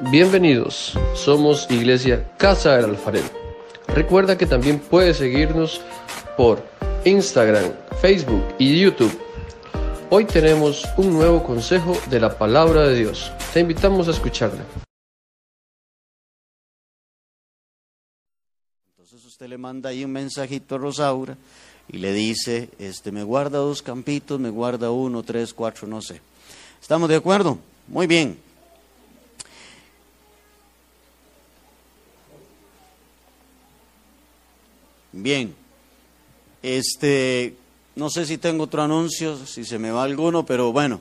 Bienvenidos, somos Iglesia Casa del Alfarero. Recuerda que también puedes seguirnos por Instagram, Facebook y YouTube. Hoy tenemos un nuevo consejo de la palabra de Dios. Te invitamos a escucharla. Entonces usted le manda ahí un mensajito a Rosaura y le dice, este, me guarda dos campitos, me guarda uno, tres, cuatro, no sé. ¿Estamos de acuerdo? Muy bien. Bien. Este, no sé si tengo otro anuncio, si se me va alguno, pero bueno.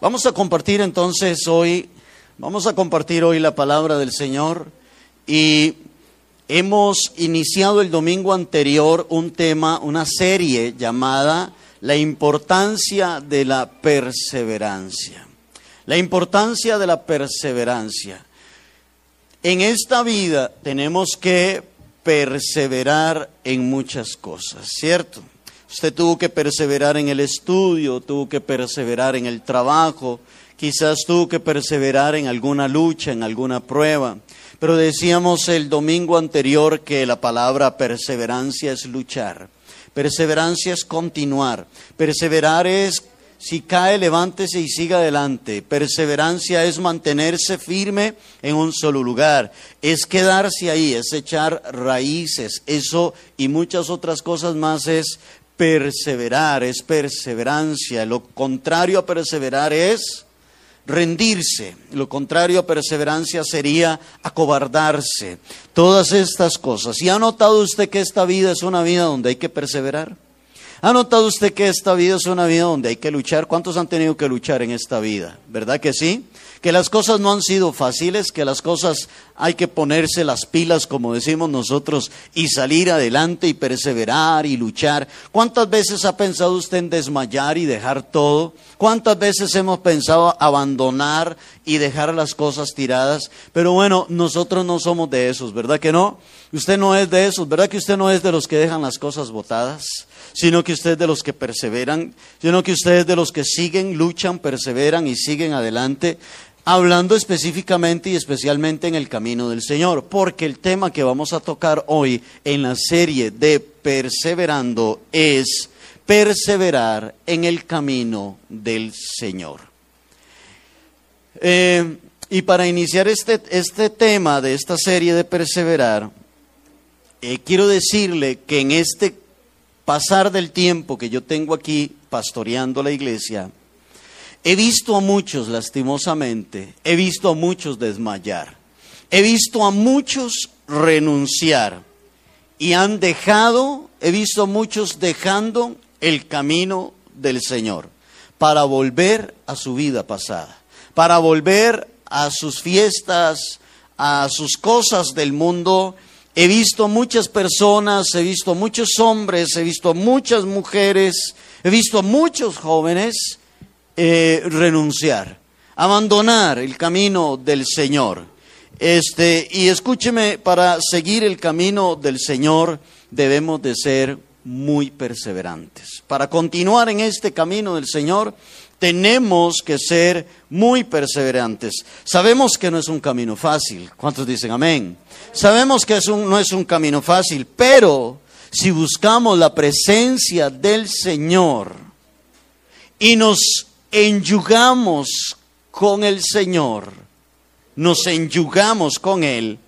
Vamos a compartir entonces hoy, vamos a compartir hoy la palabra del Señor y hemos iniciado el domingo anterior un tema, una serie llamada La importancia de la perseverancia. La importancia de la perseverancia. En esta vida tenemos que perseverar en muchas cosas, ¿cierto? Usted tuvo que perseverar en el estudio, tuvo que perseverar en el trabajo, quizás tuvo que perseverar en alguna lucha, en alguna prueba. Pero decíamos el domingo anterior que la palabra perseverancia es luchar. Perseverancia es continuar. Perseverar es si cae, levántese y siga adelante. Perseverancia es mantenerse firme en un solo lugar. Es quedarse ahí, es echar raíces. Eso y muchas otras cosas más es perseverar, es perseverancia. Lo contrario a perseverar es rendirse. Lo contrario a perseverancia sería acobardarse. Todas estas cosas. ¿Y ha notado usted que esta vida es una vida donde hay que perseverar? ¿Ha notado usted que esta vida es una vida donde hay que luchar? ¿Cuántos han tenido que luchar en esta vida? ¿Verdad que sí? Que las cosas no han sido fáciles, que las cosas hay que ponerse las pilas, como decimos nosotros, y salir adelante y perseverar y luchar. ¿Cuántas veces ha pensado usted en desmayar y dejar todo? ¿Cuántas veces hemos pensado abandonar y dejar las cosas tiradas? Pero bueno, nosotros no somos de esos, ¿verdad que no? Usted no es de esos, ¿verdad que usted no es de los que dejan las cosas botadas? Sino que usted es de los que perseveran, sino que usted es de los que siguen, luchan, perseveran y siguen adelante, hablando específicamente y especialmente en el camino del Señor, porque el tema que vamos a tocar hoy en la serie de Perseverando es perseverar en el camino del Señor. Eh, y para iniciar este, este tema de esta serie de perseverar, eh, quiero decirle que en este pasar del tiempo que yo tengo aquí pastoreando la iglesia, he visto a muchos, lastimosamente, he visto a muchos desmayar, he visto a muchos renunciar y han dejado, he visto a muchos dejando el camino del Señor para volver a su vida pasada, para volver a sus fiestas, a sus cosas del mundo He visto muchas personas, he visto muchos hombres, he visto muchas mujeres, he visto muchos jóvenes eh, renunciar, abandonar el camino del Señor. Este, y escúcheme, para seguir el camino del Señor debemos de ser muy perseverantes. Para continuar en este camino del Señor tenemos que ser muy perseverantes. Sabemos que no es un camino fácil. ¿Cuántos dicen amén? Sabemos que no es un camino fácil, pero si buscamos la presencia del Señor y nos enyugamos con el Señor, nos enyugamos con Él,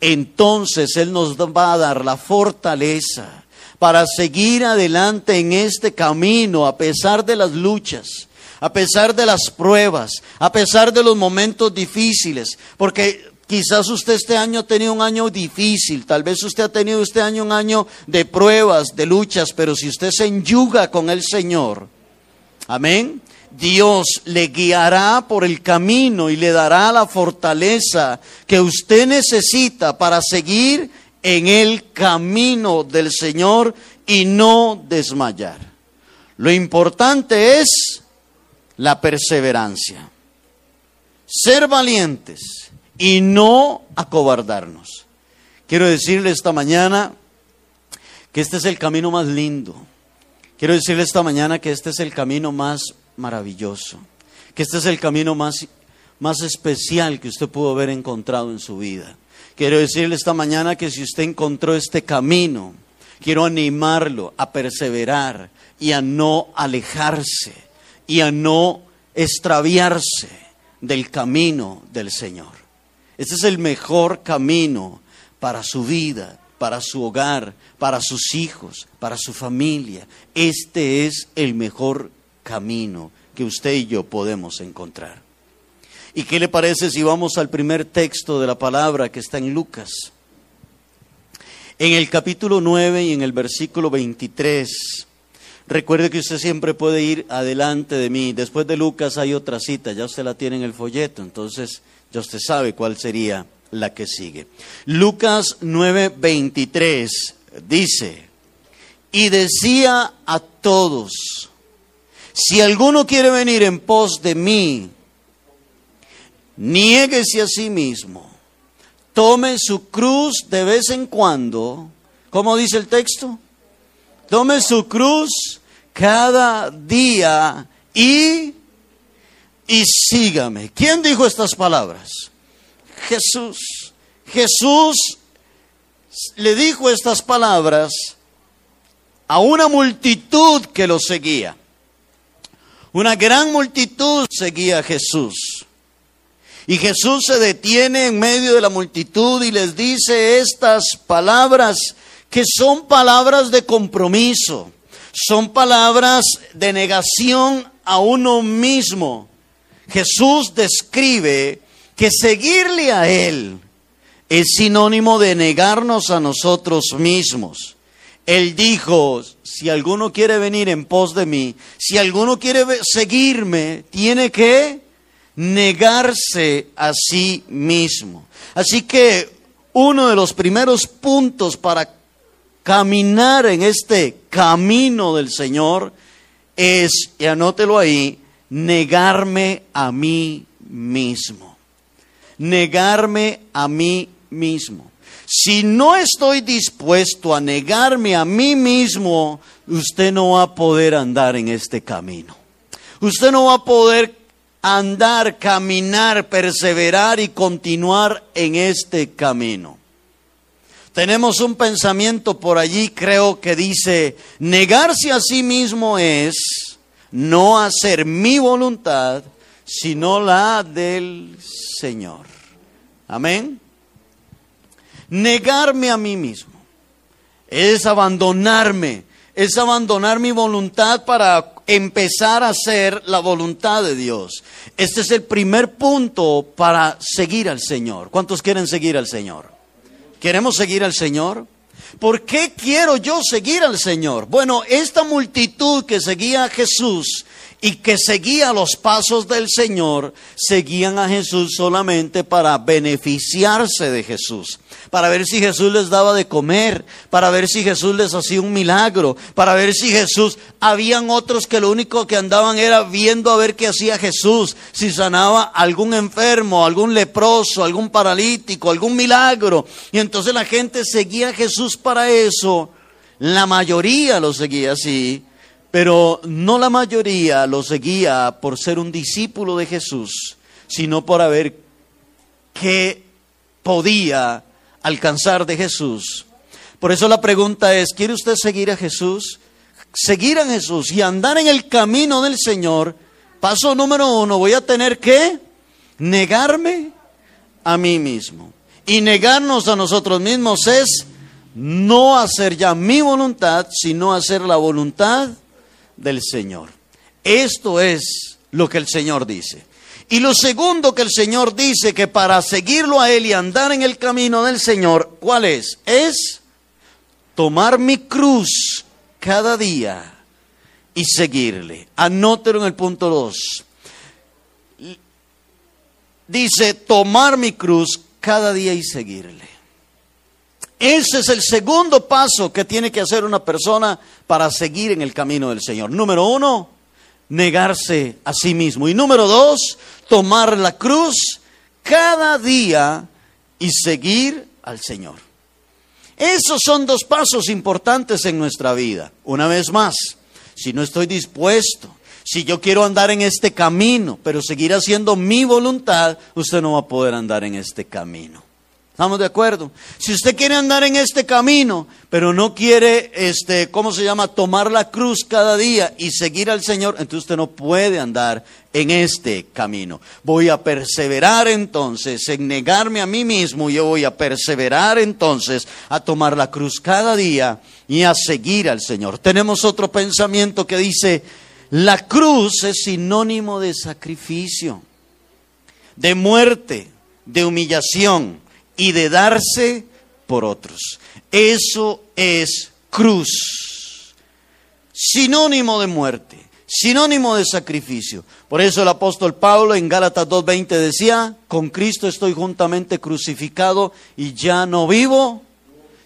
entonces Él nos va a dar la fortaleza para seguir adelante en este camino a pesar de las luchas, a pesar de las pruebas, a pesar de los momentos difíciles, porque quizás usted este año ha tenido un año difícil, tal vez usted ha tenido este año un año de pruebas, de luchas, pero si usted se enyuga con el Señor, amén, Dios le guiará por el camino y le dará la fortaleza que usted necesita para seguir en el camino del Señor y no desmayar. Lo importante es la perseverancia. Ser valientes y no acobardarnos. Quiero decirle esta mañana que este es el camino más lindo. Quiero decirle esta mañana que este es el camino más maravilloso. Que este es el camino más, más especial que usted pudo haber encontrado en su vida. Quiero decirle esta mañana que si usted encontró este camino, quiero animarlo a perseverar y a no alejarse y a no extraviarse del camino del Señor. Este es el mejor camino para su vida, para su hogar, para sus hijos, para su familia. Este es el mejor camino que usted y yo podemos encontrar. ¿Y qué le parece si vamos al primer texto de la palabra que está en Lucas? En el capítulo 9 y en el versículo 23. Recuerde que usted siempre puede ir adelante de mí. Después de Lucas hay otra cita, ya usted la tiene en el folleto, entonces ya usted sabe cuál sería la que sigue. Lucas 9:23 dice, y decía a todos, si alguno quiere venir en pos de mí, niéguese a sí mismo, tome su cruz de vez en cuando, ¿cómo dice el texto? Tome su cruz cada día y, y sígame. ¿Quién dijo estas palabras? Jesús. Jesús le dijo estas palabras a una multitud que lo seguía. Una gran multitud seguía a Jesús. Y Jesús se detiene en medio de la multitud y les dice estas palabras que son palabras de compromiso, son palabras de negación a uno mismo. Jesús describe que seguirle a Él es sinónimo de negarnos a nosotros mismos. Él dijo, si alguno quiere venir en pos de mí, si alguno quiere seguirme, tiene que negarse a sí mismo. Así que uno de los primeros puntos para caminar en este camino del Señor es, y anótelo ahí, negarme a mí mismo. Negarme a mí mismo. Si no estoy dispuesto a negarme a mí mismo, usted no va a poder andar en este camino. Usted no va a poder andar, caminar, perseverar y continuar en este camino. Tenemos un pensamiento por allí, creo que dice, negarse a sí mismo es no hacer mi voluntad, sino la del Señor. Amén negarme a mí mismo, es abandonarme, es abandonar mi voluntad para empezar a hacer la voluntad de Dios. Este es el primer punto para seguir al Señor. ¿Cuántos quieren seguir al Señor? ¿Queremos seguir al Señor? ¿Por qué quiero yo seguir al Señor? Bueno, esta multitud que seguía a Jesús y que seguía los pasos del Señor, seguían a Jesús solamente para beneficiarse de Jesús, para ver si Jesús les daba de comer, para ver si Jesús les hacía un milagro, para ver si Jesús, habían otros que lo único que andaban era viendo a ver qué hacía Jesús, si sanaba algún enfermo, algún leproso, algún paralítico, algún milagro. Y entonces la gente seguía a Jesús para eso, la mayoría lo seguía así pero no la mayoría lo seguía por ser un discípulo de Jesús, sino por haber qué podía alcanzar de Jesús. Por eso la pregunta es, ¿quiere usted seguir a Jesús? Seguir a Jesús y andar en el camino del Señor. Paso número uno, voy a tener que negarme a mí mismo. Y negarnos a nosotros mismos es no hacer ya mi voluntad, sino hacer la voluntad del Señor. Esto es lo que el Señor dice. Y lo segundo que el Señor dice que para seguirlo a Él y andar en el camino del Señor, ¿cuál es? Es tomar mi cruz cada día y seguirle. Anótelo en el punto 2. Dice, tomar mi cruz cada día y seguirle. Ese es el segundo paso que tiene que hacer una persona para seguir en el camino del Señor. Número uno, negarse a sí mismo. Y número dos, tomar la cruz cada día y seguir al Señor. Esos son dos pasos importantes en nuestra vida. Una vez más, si no estoy dispuesto, Si yo quiero andar en este camino, pero seguir haciendo mi voluntad, usted no va a poder andar en este camino. ¿Estamos de acuerdo? Si usted quiere andar en este camino, pero no quiere, este, ¿cómo se llama? Tomar la cruz cada día y seguir al Señor, entonces usted no puede andar en este camino. Voy a perseverar entonces en negarme a mí mismo, yo voy a perseverar entonces a tomar la cruz cada día y a seguir al Señor. Tenemos otro pensamiento que dice, la cruz es sinónimo de sacrificio, de muerte, de humillación y de darse por otros. Eso es cruz. Sinónimo de muerte, sinónimo de sacrificio. Por eso el apóstol Pablo en Gálatas 2.20 decía, con Cristo estoy juntamente crucificado y ya no vivo,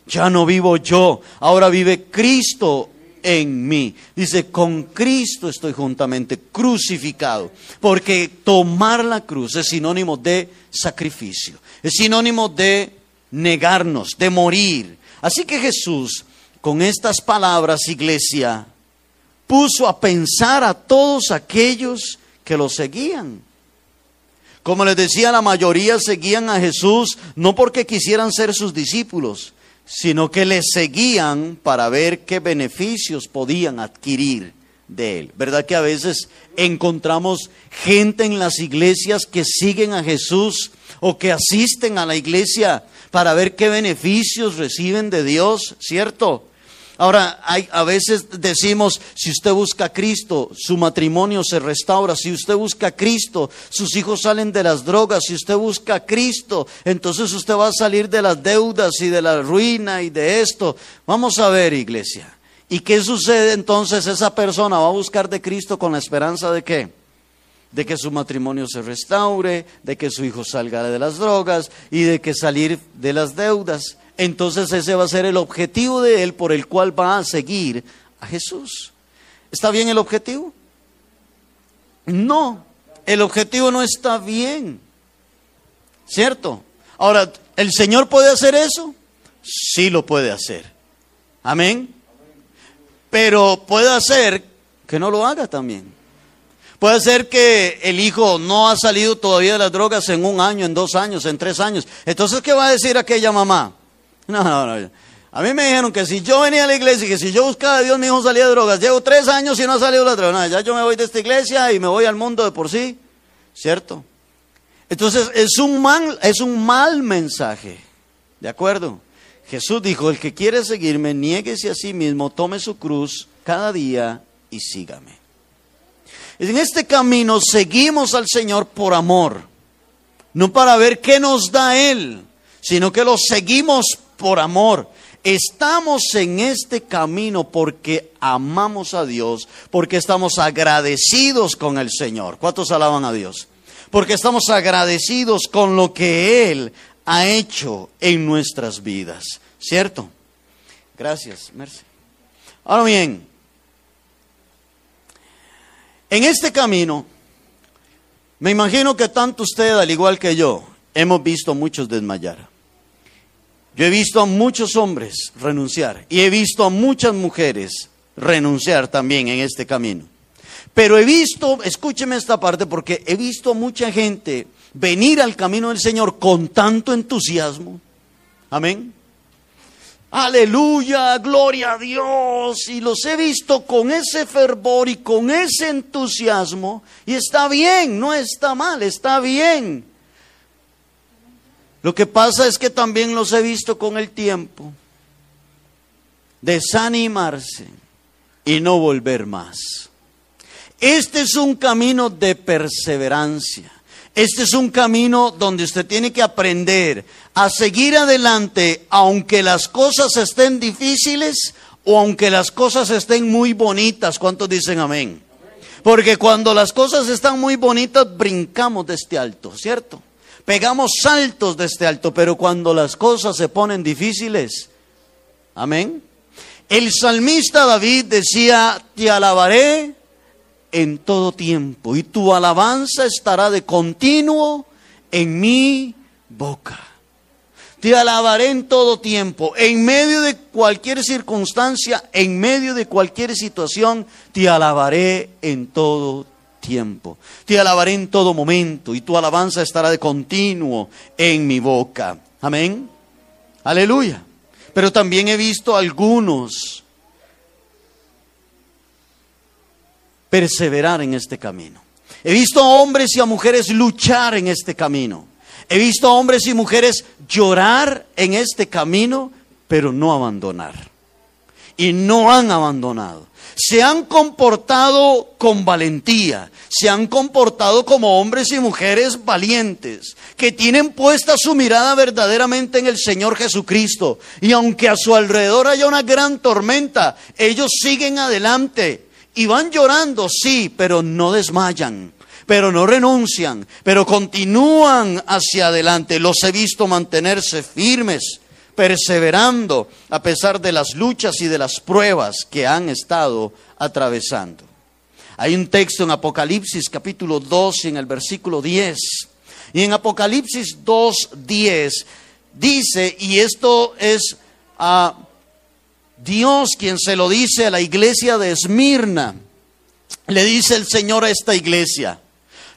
ya no vivo yo, ahora vive Cristo en mí. Dice, con Cristo estoy juntamente crucificado, porque tomar la cruz es sinónimo de sacrificio, es sinónimo de negarnos, de morir. Así que Jesús, con estas palabras, iglesia, puso a pensar a todos aquellos que lo seguían. Como les decía, la mayoría seguían a Jesús no porque quisieran ser sus discípulos, sino que le seguían para ver qué beneficios podían adquirir de él. ¿Verdad que a veces encontramos gente en las iglesias que siguen a Jesús o que asisten a la iglesia para ver qué beneficios reciben de Dios, ¿cierto? Ahora, hay, a veces decimos, si usted busca a Cristo, su matrimonio se restaura. Si usted busca a Cristo, sus hijos salen de las drogas. Si usted busca a Cristo, entonces usted va a salir de las deudas y de la ruina y de esto. Vamos a ver, iglesia. ¿Y qué sucede entonces? Esa persona va a buscar de Cristo con la esperanza de qué? De que su matrimonio se restaure, de que su hijo salga de las drogas y de que salir de las deudas entonces ese va a ser el objetivo de él por el cual va a seguir a Jesús. ¿Está bien el objetivo? No, el objetivo no está bien. ¿Cierto? Ahora, ¿el Señor puede hacer eso? Sí lo puede hacer. Amén. Pero puede hacer que no lo haga también. Puede ser que el hijo no ha salido todavía de las drogas en un año, en dos años, en tres años. Entonces, ¿qué va a decir aquella mamá? No, no, no. A mí me dijeron que si yo venía a la iglesia y que si yo buscaba a Dios, mi hijo salía de drogas. Llevo tres años y no ha salido la droga. ya yo me voy de esta iglesia y me voy al mundo de por sí. ¿Cierto? Entonces es un mal, es un mal mensaje. ¿De acuerdo? Jesús dijo, el que quiere seguirme, niéguese a sí mismo, tome su cruz cada día y sígame. En este camino seguimos al Señor por amor, no para ver qué nos da Él, sino que lo seguimos por amor. Estamos en este camino porque amamos a Dios, porque estamos agradecidos con el Señor. ¿Cuántos alaban a Dios? Porque estamos agradecidos con lo que Él ha hecho en nuestras vidas. ¿Cierto? Gracias, Merce. Ahora bien, en este camino, me imagino que tanto usted, al igual que yo, hemos visto muchos desmayar. Yo he visto a muchos hombres renunciar y he visto a muchas mujeres renunciar también en este camino. Pero he visto, escúcheme esta parte, porque he visto mucha gente venir al camino del Señor con tanto entusiasmo. Amén. Aleluya, gloria a Dios. Y los he visto con ese fervor y con ese entusiasmo. Y está bien, no está mal, está bien. Lo que pasa es que también los he visto con el tiempo desanimarse y no volver más. Este es un camino de perseverancia. Este es un camino donde usted tiene que aprender a seguir adelante aunque las cosas estén difíciles o aunque las cosas estén muy bonitas. ¿Cuántos dicen amén? Porque cuando las cosas están muy bonitas, brincamos de este alto, ¿cierto? pegamos saltos de este alto, pero cuando las cosas se ponen difíciles, amén. El salmista David decía, te alabaré en todo tiempo y tu alabanza estará de continuo en mi boca. Te alabaré en todo tiempo, en medio de cualquier circunstancia, en medio de cualquier situación, te alabaré en todo tiempo. Te alabaré en todo momento y tu alabanza estará de continuo en mi boca. Amén. Aleluya. Pero también he visto algunos perseverar en este camino. He visto a hombres y a mujeres luchar en este camino. He visto a hombres y mujeres llorar en este camino, pero no abandonar. Y no han abandonado. Se han comportado con valentía, se han comportado como hombres y mujeres valientes, que tienen puesta su mirada verdaderamente en el Señor Jesucristo. Y aunque a su alrededor haya una gran tormenta, ellos siguen adelante y van llorando, sí, pero no desmayan pero no renuncian, pero continúan hacia adelante. Los he visto mantenerse firmes, perseverando a pesar de las luchas y de las pruebas que han estado atravesando. Hay un texto en Apocalipsis capítulo 2 en el versículo 10. Y en Apocalipsis 2, 10 dice, y esto es a Dios quien se lo dice a la iglesia de Esmirna, le dice el Señor a esta iglesia,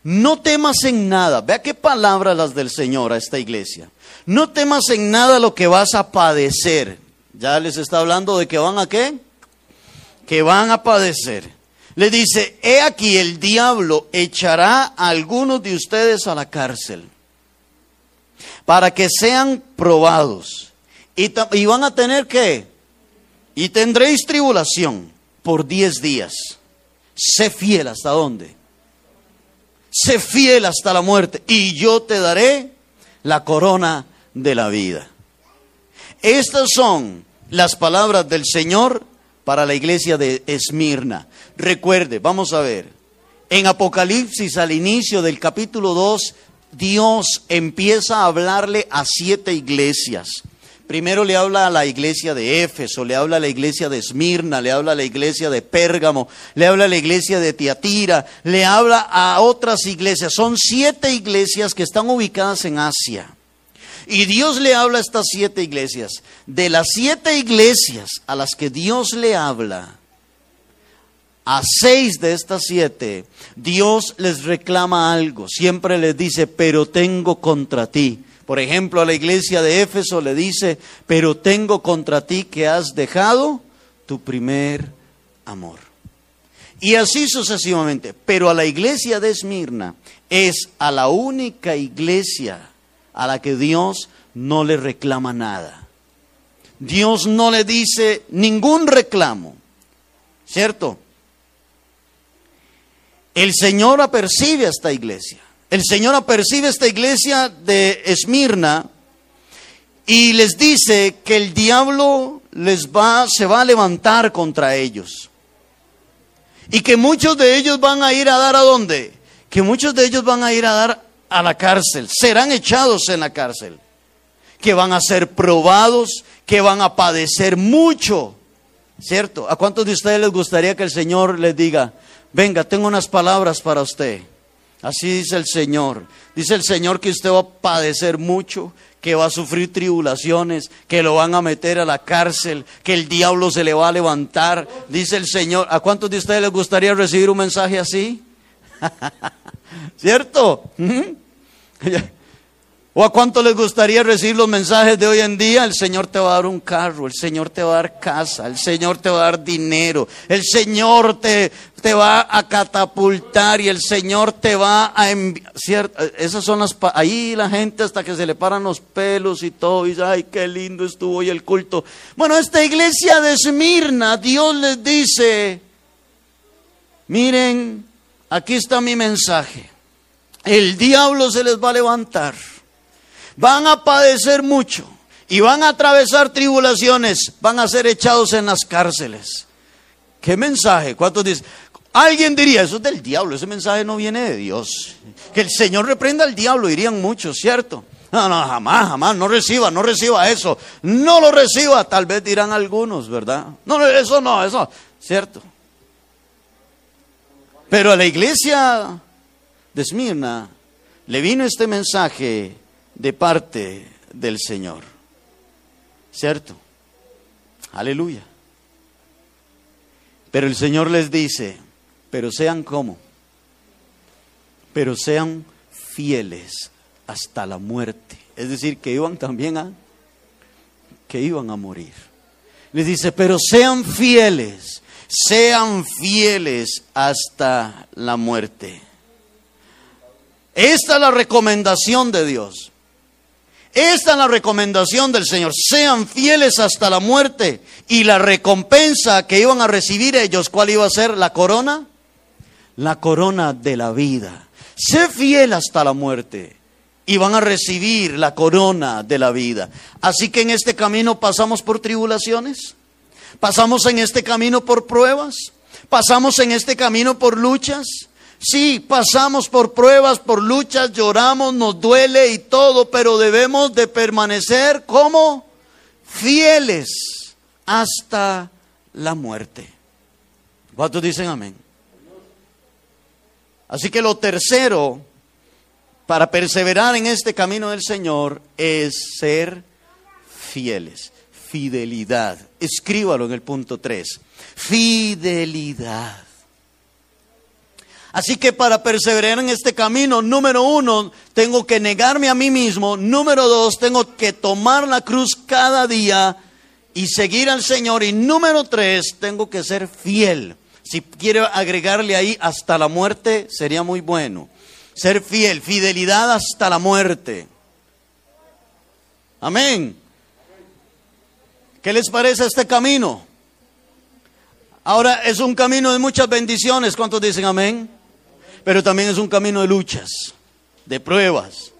no temas en nada. Vea qué palabras las del Señor a esta iglesia. No temas en nada lo que vas a padecer. Ya les está hablando de que van a qué? Que van a padecer. Le dice, he aquí el diablo echará a algunos de ustedes a la cárcel para que sean probados. Y, y van a tener que, y tendréis tribulación por diez días. Sé fiel hasta dónde? sé fiel hasta la muerte y yo te daré la corona de la vida. Estas son las palabras del Señor para la iglesia de Esmirna. Recuerde, vamos a ver, en Apocalipsis al inicio del capítulo 2, Dios empieza a hablarle a siete iglesias. Primero le habla a la iglesia de Éfeso, le habla a la iglesia de Esmirna, le habla a la iglesia de Pérgamo, le habla a la iglesia de Tiatira, le habla a otras iglesias. Son siete iglesias que están ubicadas en Asia. Y Dios le habla a estas siete iglesias. De las siete iglesias a las que Dios le habla, a seis de estas siete, Dios les reclama algo. Siempre les dice, pero tengo contra ti por ejemplo, a la iglesia de Éfeso le dice, pero tengo contra ti que has dejado tu primer amor. Y así sucesivamente. Pero a la iglesia de Esmirna es a la única iglesia a la que Dios no le reclama nada. Dios no le dice ningún reclamo. ¿Cierto? El Señor apercibe a esta iglesia. El Señor apercibe esta iglesia de Esmirna y les dice que el diablo les va, se va a levantar contra ellos. Y que muchos de ellos van a ir a dar a dónde? Que muchos de ellos van a ir a dar a la cárcel, serán echados en la cárcel, que van a ser probados, que van a padecer mucho. ¿Cierto? ¿A cuántos de ustedes les gustaría que el Señor les diga, venga, tengo unas palabras para usted? Así dice el Señor. Dice el Señor que usted va a padecer mucho, que va a sufrir tribulaciones, que lo van a meter a la cárcel, que el diablo se le va a levantar. Dice el Señor. ¿A cuántos de ustedes les gustaría recibir un mensaje así? ¿Cierto? ¿Mm? ¿O a cuánto les gustaría recibir los mensajes de hoy en día? El Señor te va a dar un carro, el Señor te va a dar casa, el Señor te va a dar dinero, el Señor te, te va a catapultar y el Señor te va a enviar. Esas son las. Ahí la gente hasta que se le paran los pelos y todo, y dice, ay, qué lindo estuvo hoy el culto. Bueno, esta iglesia de Esmirna, Dios les dice: Miren, aquí está mi mensaje. El diablo se les va a levantar van a padecer mucho y van a atravesar tribulaciones, van a ser echados en las cárceles. ¿Qué mensaje? ¿Cuántos dicen? Alguien diría, eso es del diablo, ese mensaje no viene de Dios. Que el Señor reprenda al diablo, dirían muchos, ¿cierto? No, no, jamás, jamás, no reciba, no reciba eso. No lo reciba, tal vez dirán algunos, ¿verdad? No, eso no, eso, ¿cierto? Pero a la iglesia de Esmirna le vino este mensaje de parte del Señor. ¿Cierto? Aleluya. Pero el Señor les dice, pero sean como, pero sean fieles hasta la muerte. Es decir, que iban también a, que iban a morir. Les dice, pero sean fieles, sean fieles hasta la muerte. Esta es la recomendación de Dios. Esta es la recomendación del Señor. Sean fieles hasta la muerte. Y la recompensa que iban a recibir ellos, ¿cuál iba a ser? ¿La corona? La corona de la vida. Sé fiel hasta la muerte. Y van a recibir la corona de la vida. Así que en este camino pasamos por tribulaciones. Pasamos en este camino por pruebas. Pasamos en este camino por luchas. Sí, pasamos por pruebas, por luchas, lloramos, nos duele y todo, pero debemos de permanecer como fieles hasta la muerte. ¿Cuántos dicen amén? Así que lo tercero para perseverar en este camino del Señor es ser fieles. Fidelidad. Escríbalo en el punto 3. Fidelidad. Así que para perseverar en este camino, número uno, tengo que negarme a mí mismo. Número dos, tengo que tomar la cruz cada día y seguir al Señor. Y número tres, tengo que ser fiel. Si quiero agregarle ahí hasta la muerte, sería muy bueno. Ser fiel, fidelidad hasta la muerte. Amén. ¿Qué les parece este camino? Ahora es un camino de muchas bendiciones. ¿Cuántos dicen amén? Pero también es un camino de luchas, de pruebas.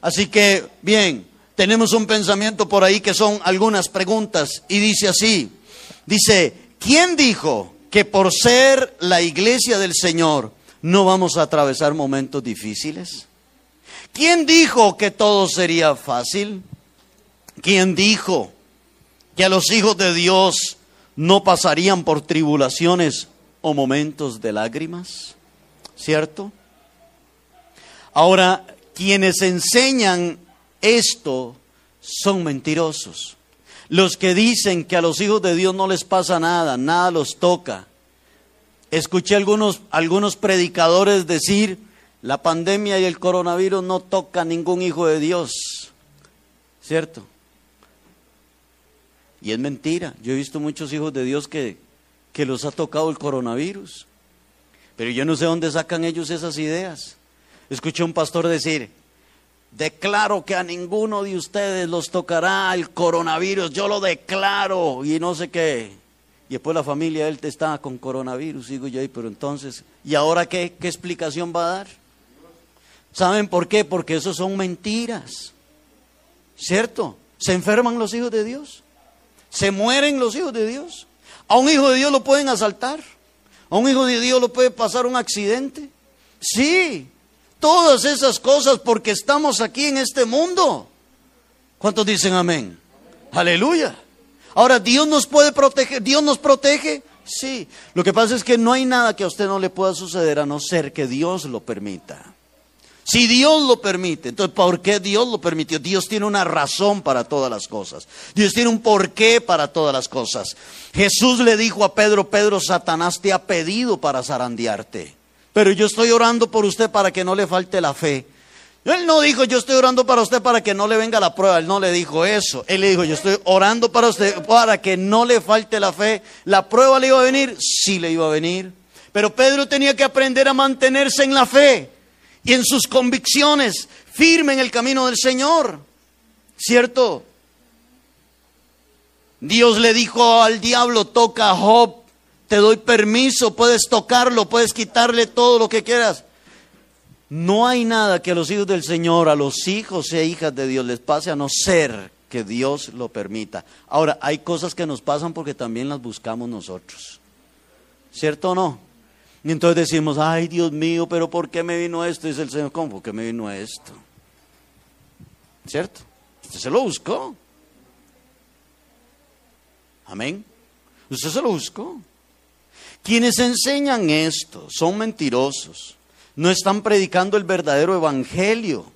Así que, bien, tenemos un pensamiento por ahí que son algunas preguntas y dice así, dice, ¿quién dijo que por ser la iglesia del Señor no vamos a atravesar momentos difíciles? ¿Quién dijo que todo sería fácil? ¿Quién dijo que a los hijos de Dios no pasarían por tribulaciones o momentos de lágrimas? ¿Cierto? Ahora, quienes enseñan esto son mentirosos. Los que dicen que a los hijos de Dios no les pasa nada, nada los toca. Escuché algunos, algunos predicadores decir, la pandemia y el coronavirus no toca a ningún hijo de Dios, ¿cierto? Y es mentira. Yo he visto muchos hijos de Dios que, que los ha tocado el coronavirus. Pero yo no sé dónde sacan ellos esas ideas. Escuché a un pastor decir, declaro que a ninguno de ustedes los tocará el coronavirus, yo lo declaro y no sé qué. Y después la familia él está con coronavirus, digo yo, pero entonces, ¿y ahora qué, qué explicación va a dar? ¿Saben por qué? Porque eso son mentiras. ¿Cierto? Se enferman los hijos de Dios. Se mueren los hijos de Dios. A un hijo de Dios lo pueden asaltar. ¿A un hijo de Dios lo puede pasar un accidente? Sí, todas esas cosas porque estamos aquí en este mundo. ¿Cuántos dicen amén? Aleluya. Ahora, ¿Dios nos puede proteger? ¿Dios nos protege? Sí. Lo que pasa es que no hay nada que a usted no le pueda suceder a no ser que Dios lo permita. Si Dios lo permite, entonces ¿por qué Dios lo permitió? Dios tiene una razón para todas las cosas. Dios tiene un porqué para todas las cosas. Jesús le dijo a Pedro, Pedro, Satanás te ha pedido para zarandearte. Pero yo estoy orando por usted para que no le falte la fe. Él no dijo, yo estoy orando para usted para que no le venga la prueba. Él no le dijo eso. Él le dijo, yo estoy orando para usted para que no le falte la fe. ¿La prueba le iba a venir? Sí le iba a venir. Pero Pedro tenía que aprender a mantenerse en la fe y en sus convicciones, firme en el camino del Señor. ¿Cierto? Dios le dijo al diablo, toca a Job, te doy permiso, puedes tocarlo, puedes quitarle todo lo que quieras. No hay nada que a los hijos del Señor, a los hijos e hijas de Dios les pase a no ser que Dios lo permita. Ahora, hay cosas que nos pasan porque también las buscamos nosotros. ¿Cierto o no? Y entonces decimos, ay Dios mío, pero ¿por qué me vino esto? Dice el Señor, ¿cómo? ¿Por qué me vino esto? ¿Cierto? Usted se lo buscó. Amén. Usted se lo buscó. Quienes enseñan esto son mentirosos. No están predicando el verdadero evangelio.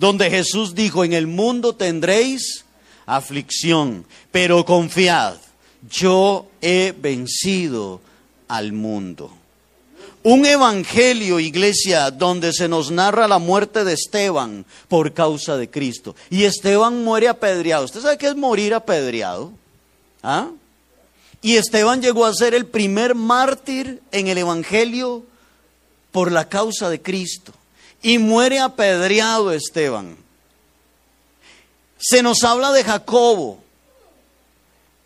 donde Jesús dijo, en el mundo tendréis aflicción, pero confiad, yo he vencido al mundo. Un evangelio, iglesia, donde se nos narra la muerte de Esteban por causa de Cristo. Y Esteban muere apedreado. ¿Usted sabe qué es morir apedreado? ¿Ah? Y Esteban llegó a ser el primer mártir en el evangelio por la causa de Cristo. Y muere apedreado Esteban. Se nos habla de Jacobo,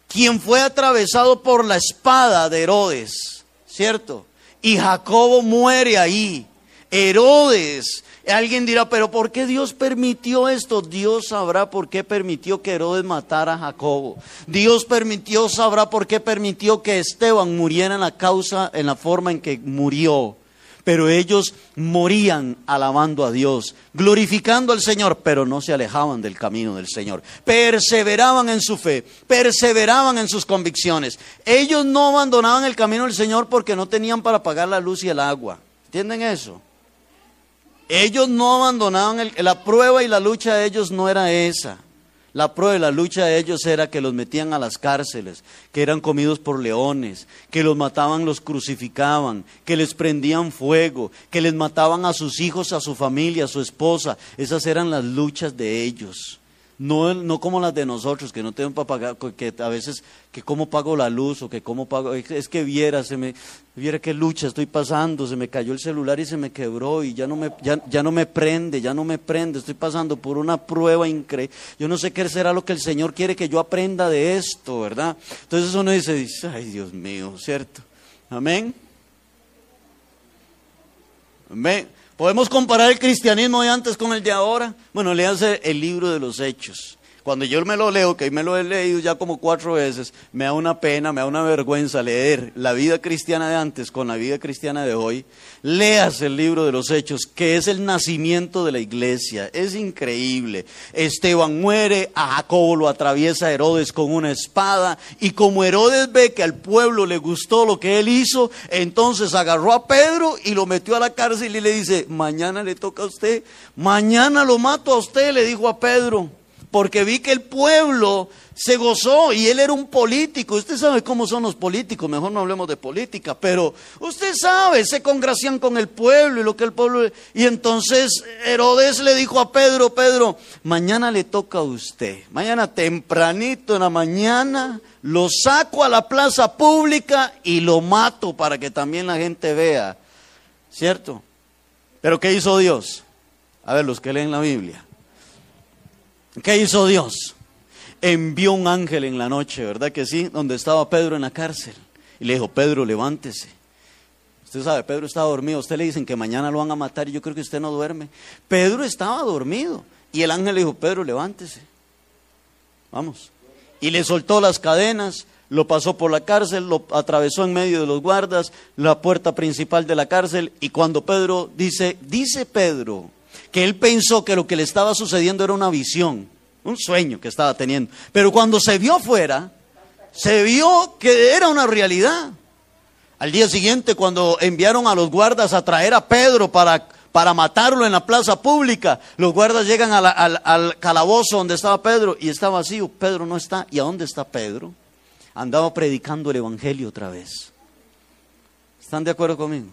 quien fue atravesado por la espada de Herodes, ¿cierto? Y Jacobo muere ahí. Herodes. Alguien dirá, pero ¿por qué Dios permitió esto? Dios sabrá por qué permitió que Herodes matara a Jacobo. Dios permitió, sabrá por qué permitió que Esteban muriera en la causa, en la forma en que murió pero ellos morían alabando a Dios, glorificando al Señor, pero no se alejaban del camino del Señor. Perseveraban en su fe, perseveraban en sus convicciones. Ellos no abandonaban el camino del Señor porque no tenían para pagar la luz y el agua. ¿Entienden eso? Ellos no abandonaban la prueba y la lucha de ellos no era esa. La prueba y la lucha de ellos era que los metían a las cárceles, que eran comidos por leones, que los mataban, los crucificaban, que les prendían fuego, que les mataban a sus hijos, a su familia, a su esposa. Esas eran las luchas de ellos. No, no como las de nosotros, que no tenemos para pagar, que a veces, que cómo pago la luz o que cómo pago, es que viera, se me, viera qué lucha estoy pasando, se me cayó el celular y se me quebró y ya no me, ya, ya no me prende, ya no me prende, estoy pasando por una prueba increíble. Yo no sé qué será lo que el Señor quiere que yo aprenda de esto, ¿verdad? Entonces uno dice, ay Dios mío, ¿cierto? Amén. Amén. ¿Podemos comparar el cristianismo de antes con el de ahora? Bueno, léase el libro de los hechos. Cuando yo me lo leo, que me lo he leído ya como cuatro veces, me da una pena, me da una vergüenza leer la vida cristiana de antes con la vida cristiana de hoy. Leas el libro de los Hechos, que es el nacimiento de la iglesia. Es increíble. Esteban muere, a Jacobo lo atraviesa Herodes con una espada, y como Herodes ve que al pueblo le gustó lo que él hizo, entonces agarró a Pedro y lo metió a la cárcel y le dice, mañana le toca a usted, mañana lo mato a usted, le dijo a Pedro porque vi que el pueblo se gozó y él era un político. Usted sabe cómo son los políticos, mejor no hablemos de política, pero usted sabe, se congracian con el pueblo y lo que el pueblo... Y entonces Herodes le dijo a Pedro, Pedro, mañana le toca a usted, mañana tempranito en la mañana lo saco a la plaza pública y lo mato para que también la gente vea, ¿cierto? Pero ¿qué hizo Dios? A ver, los que leen la Biblia. ¿Qué hizo Dios? Envió un ángel en la noche, ¿verdad que sí? Donde estaba Pedro en la cárcel. Y le dijo, Pedro, levántese. Usted sabe, Pedro estaba dormido. usted le dicen que mañana lo van a matar y yo creo que usted no duerme. Pedro estaba dormido. Y el ángel le dijo, Pedro, levántese. Vamos. Y le soltó las cadenas, lo pasó por la cárcel, lo atravesó en medio de los guardas, la puerta principal de la cárcel. Y cuando Pedro dice, dice Pedro, que él pensó que lo que le estaba sucediendo era una visión, un sueño que estaba teniendo. Pero cuando se vio fuera, se vio que era una realidad. Al día siguiente, cuando enviaron a los guardas a traer a Pedro para, para matarlo en la plaza pública, los guardas llegan al, al calabozo donde estaba Pedro y está vacío. Pedro no está. ¿Y a dónde está Pedro? Andaba predicando el Evangelio otra vez. ¿Están de acuerdo conmigo?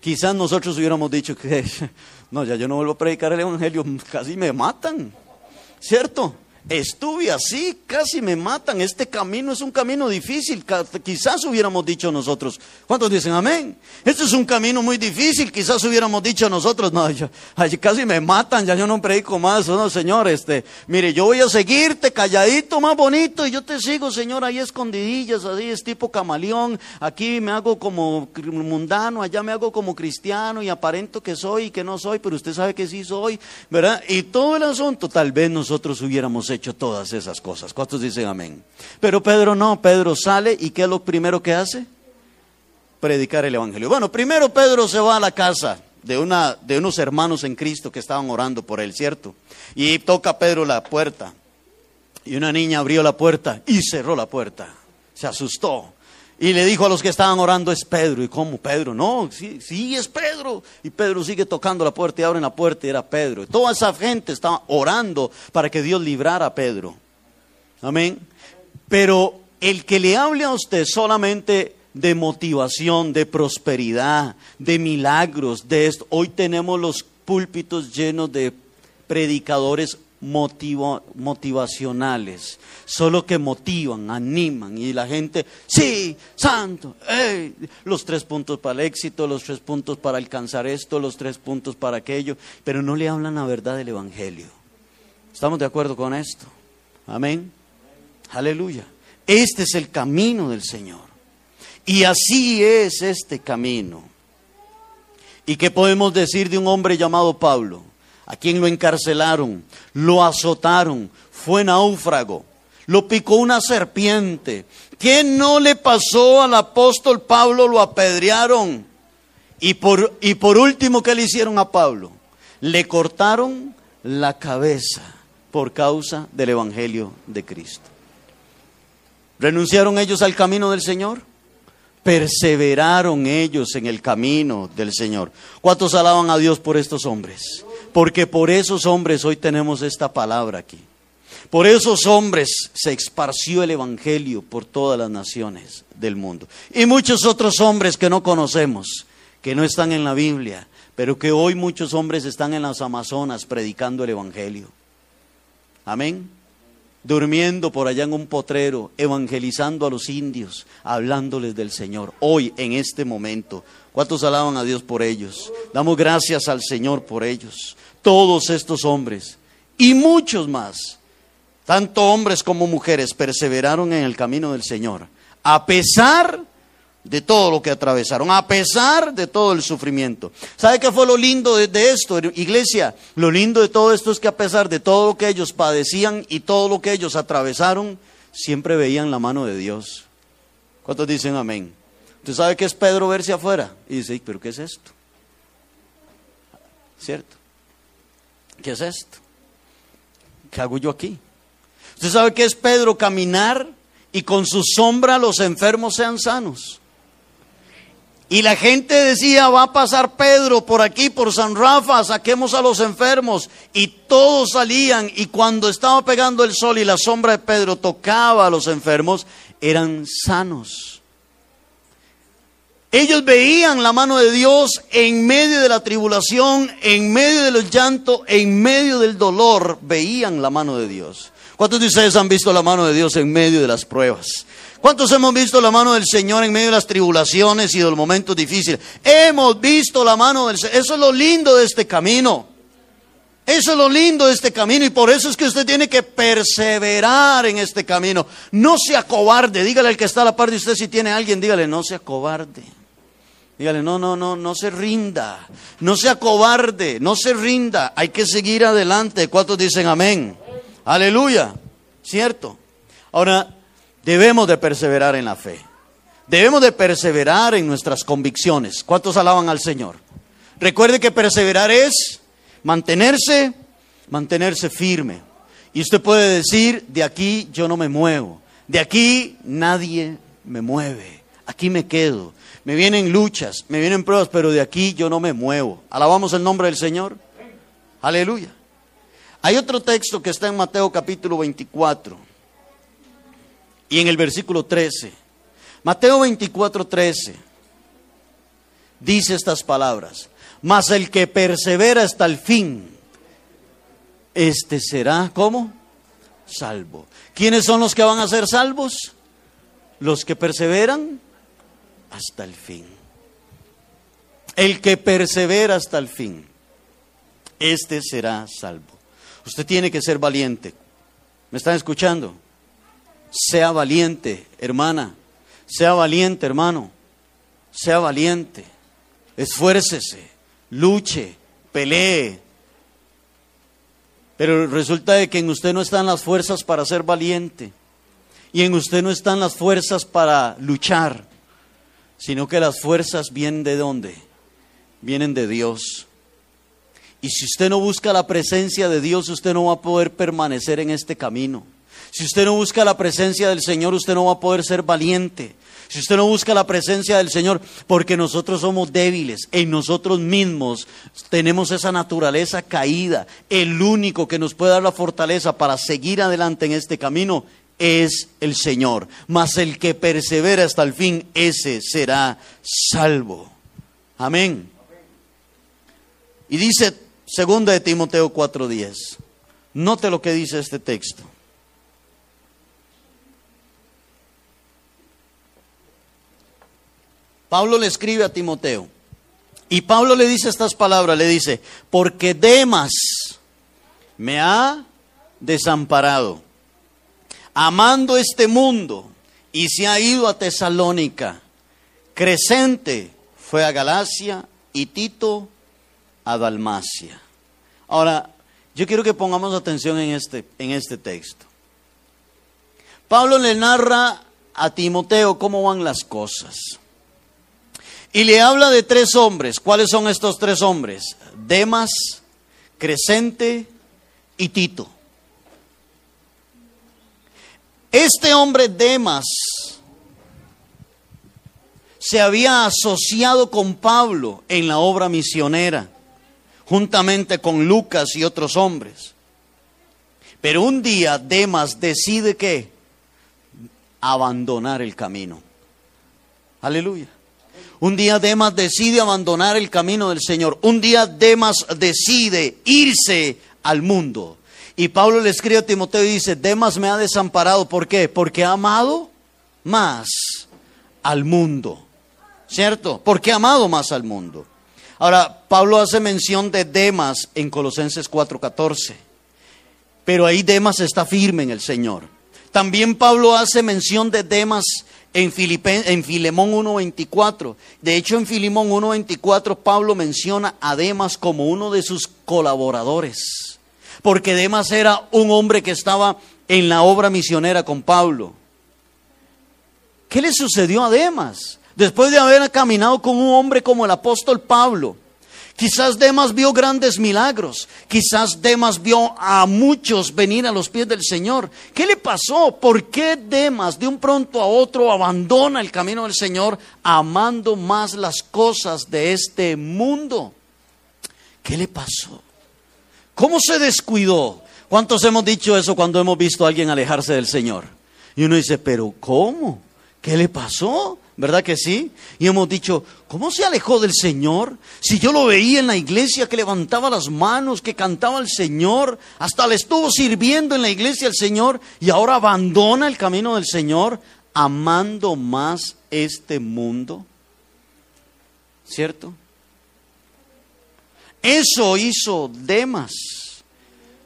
Quizás nosotros hubiéramos dicho que, no, ya yo no vuelvo a predicar el Evangelio, casi me matan, ¿cierto? Estuve así, casi me matan. Este camino es un camino difícil. Quizás hubiéramos dicho nosotros. ¿Cuántos dicen amén? Este es un camino muy difícil. Quizás hubiéramos dicho nosotros. No, casi me matan. Ya yo no predico más. No, Señor, este, mire, yo voy a seguirte calladito, más bonito. Y yo te sigo, Señor, ahí escondidillas. Así es tipo camaleón. Aquí me hago como mundano. Allá me hago como cristiano. Y aparento que soy y que no soy. Pero usted sabe que sí soy. ¿Verdad? Y todo el asunto, tal vez nosotros hubiéramos hecho todas esas cosas. ¿Cuántos dicen amén? Pero Pedro no, Pedro sale y ¿qué es lo primero que hace? Predicar el Evangelio. Bueno, primero Pedro se va a la casa de, una, de unos hermanos en Cristo que estaban orando por él, ¿cierto? Y toca Pedro la puerta. Y una niña abrió la puerta y cerró la puerta. Se asustó. Y le dijo a los que estaban orando, es Pedro. ¿Y cómo Pedro? No, sí, sí, es Pedro. Y Pedro sigue tocando la puerta y abren la puerta y era Pedro. toda esa gente estaba orando para que Dios librara a Pedro. Amén. Pero el que le hable a usted solamente de motivación, de prosperidad, de milagros, de esto. Hoy tenemos los púlpitos llenos de predicadores motivacionales, solo que motivan, animan y la gente, sí, santo, los tres puntos para el éxito, los tres puntos para alcanzar esto, los tres puntos para aquello, pero no le hablan la verdad del Evangelio. ¿Estamos de acuerdo con esto? Amén. Aleluya. Este es el camino del Señor. Y así es este camino. ¿Y qué podemos decir de un hombre llamado Pablo? A quien lo encarcelaron, lo azotaron, fue náufrago, lo picó una serpiente. ¿Qué no le pasó al apóstol Pablo? Lo apedrearon. Y por, y por último, ¿qué le hicieron a Pablo? Le cortaron la cabeza por causa del Evangelio de Cristo. ¿Renunciaron ellos al camino del Señor? Perseveraron ellos en el camino del Señor. ¿Cuántos alaban a Dios por estos hombres? Porque por esos hombres hoy tenemos esta palabra aquí. Por esos hombres se esparció el Evangelio por todas las naciones del mundo. Y muchos otros hombres que no conocemos, que no están en la Biblia, pero que hoy muchos hombres están en las Amazonas predicando el Evangelio. Amén. Durmiendo por allá en un potrero, evangelizando a los indios, hablándoles del Señor, hoy, en este momento. ¿Cuántos alaban a Dios por ellos? Damos gracias al Señor por ellos. Todos estos hombres y muchos más, tanto hombres como mujeres, perseveraron en el camino del Señor, a pesar de todo lo que atravesaron, a pesar de todo el sufrimiento. ¿Sabe qué fue lo lindo de, esto, iglesia? Lo lindo de todo esto es que a pesar de todo lo que ellos padecían y todo lo que ellos atravesaron, siempre veían la mano de Dios. ¿Cuántos dicen amén? ¿Usted sabe qué es Pedro verse afuera? Y dice, pero ¿qué es esto? ¿Cierto? ¿Qué es esto? ¿Qué hago yo aquí? ¿Usted sabe qué es Pedro caminar y con su sombra los enfermos sean sanos? Y la gente decía, va a pasar Pedro por aquí, por San Rafa, saquemos a los enfermos. Y todos salían y cuando estaba pegando el sol y la sombra de Pedro tocaba a los enfermos, eran sanos. Ellos veían la mano de Dios en medio de la tribulación, en medio de los llantos, en medio del dolor, veían la mano de Dios. ¿Cuántos de ustedes han visto la mano de Dios en medio de las pruebas? ¿Cuántos hemos visto la mano del Señor en medio de las tribulaciones y de los momentos difíciles? Hemos visto la mano del Señor. Eso es lo lindo de este camino. Eso es lo lindo de este camino y por eso es que usted tiene que perseverar en este camino. No sea cobarde. Dígale al que está a la par de usted si tiene alguien, dígale, no sea cobarde. Dígale, no, no, no, no se rinda, no sea cobarde, no se rinda, hay que seguir adelante. ¿Cuántos dicen amén? Aleluya, ¿cierto? Ahora, debemos de perseverar en la fe, debemos de perseverar en nuestras convicciones. ¿Cuántos alaban al Señor? Recuerde que perseverar es mantenerse, mantenerse firme. Y usted puede decir, de aquí yo no me muevo, de aquí nadie me mueve, aquí me quedo me vienen luchas, me vienen pruebas, pero de aquí yo no me muevo. Alabamos el nombre del Señor. Aleluya. Hay otro texto que está en Mateo capítulo 24 y en el versículo 13. Mateo 24, 13 dice estas palabras. Mas el que persevera hasta el fin, este será, ¿cómo? Salvo. ¿Quiénes son los que van a ser salvos? Los que perseveran hasta el fin. El que persevera hasta el fin, este será salvo. Usted tiene que ser valiente. ¿Me están escuchando? Sea valiente, hermana. Sea valiente, hermano. Sea valiente. Esfuércese, luche, pelee. Pero resulta de que en usted no están las fuerzas para ser valiente. Y en usted no están las fuerzas para luchar sino que las fuerzas vienen de dónde? Vienen de Dios. Y si usted no busca la presencia de Dios, usted no va a poder permanecer en este camino. Si usted no busca la presencia del Señor, usted no va a poder ser valiente. Si usted no busca la presencia del Señor, porque nosotros somos débiles, en nosotros mismos tenemos esa naturaleza caída. El único que nos puede dar la fortaleza para seguir adelante en este camino es el Señor. Mas el que persevera hasta el fin, ese será salvo. Amén. Y dice segunda de Timoteo 4:10. Note lo que dice este texto. Pablo le escribe a Timoteo. Y Pablo le dice estas palabras, le dice, porque Demas me ha desamparado, amando este mundo, y se ha ido a Tesalónica. Crescente fue a Galacia y Tito a Dalmacia. Ahora, yo quiero que pongamos atención en este, en este texto. Pablo le narra a Timoteo cómo van las cosas. Y le habla de tres hombres. ¿Cuáles son estos tres hombres? Demas, Crescente y Tito. Este hombre Demas se había asociado con Pablo en la obra misionera, juntamente con Lucas y otros hombres. Pero un día Demas decide que abandonar el camino. Aleluya. Un día Demas decide abandonar el camino del Señor. Un día Demas decide irse al mundo. Y Pablo le escribe a Timoteo y dice, Demas me ha desamparado. ¿Por qué? Porque ha amado más al mundo. ¿Cierto? Porque ha amado más al mundo. Ahora, Pablo hace mención de Demas en Colosenses 4:14. Pero ahí Demas está firme en el Señor. También Pablo hace mención de Demas en, en Filemón 1.24. De hecho, en Filemón 1.24 Pablo menciona a Demas como uno de sus colaboradores, porque Demas era un hombre que estaba en la obra misionera con Pablo. ¿Qué le sucedió a Demas? Después de haber caminado con un hombre como el apóstol Pablo, Quizás Demas vio grandes milagros. Quizás Demas vio a muchos venir a los pies del Señor. ¿Qué le pasó? ¿Por qué Demas de un pronto a otro abandona el camino del Señor amando más las cosas de este mundo? ¿Qué le pasó? ¿Cómo se descuidó? ¿Cuántos hemos dicho eso cuando hemos visto a alguien alejarse del Señor? Y uno dice, pero ¿cómo? ¿Qué le pasó? ¿Verdad que sí? Y hemos dicho, ¿cómo se alejó del Señor? Si yo lo veía en la iglesia que levantaba las manos, que cantaba al Señor, hasta le estuvo sirviendo en la iglesia al Señor y ahora abandona el camino del Señor amando más este mundo. ¿Cierto? Eso hizo Demas.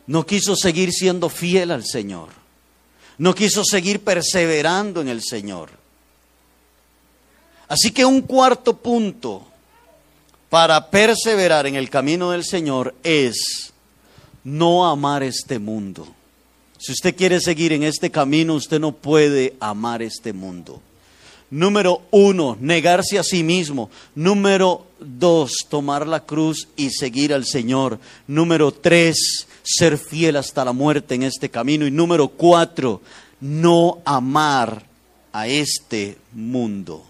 No quiso seguir siendo fiel al Señor. No quiso seguir perseverando en el Señor. Así que un cuarto punto para perseverar en el camino del Señor es no amar este mundo. Si usted quiere seguir en este camino, usted no puede amar este mundo. Número uno, negarse a sí mismo. Número dos, tomar la cruz y seguir al Señor. Número tres, ser fiel hasta la muerte en este camino. Y número cuatro, no amar a este mundo.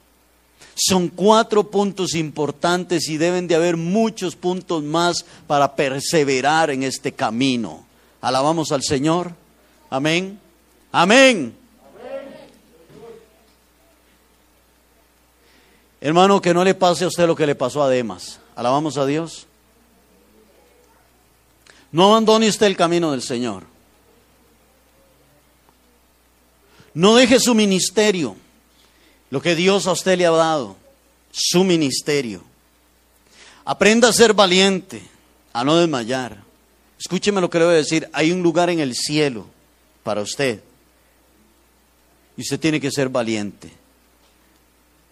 Son cuatro puntos importantes y deben de haber muchos puntos más para perseverar en este camino. Alabamos al Señor. Amén. Amén. Hermano, que no le pase a usted lo que le pasó a Demas. Alabamos a Dios. No abandone usted el camino del Señor. No deje su ministerio lo que Dios a usted le ha dado, su ministerio. Aprenda a ser valiente, a no desmayar. Escúcheme lo que le voy a decir, hay un lugar en el cielo para usted. Y usted tiene que ser valiente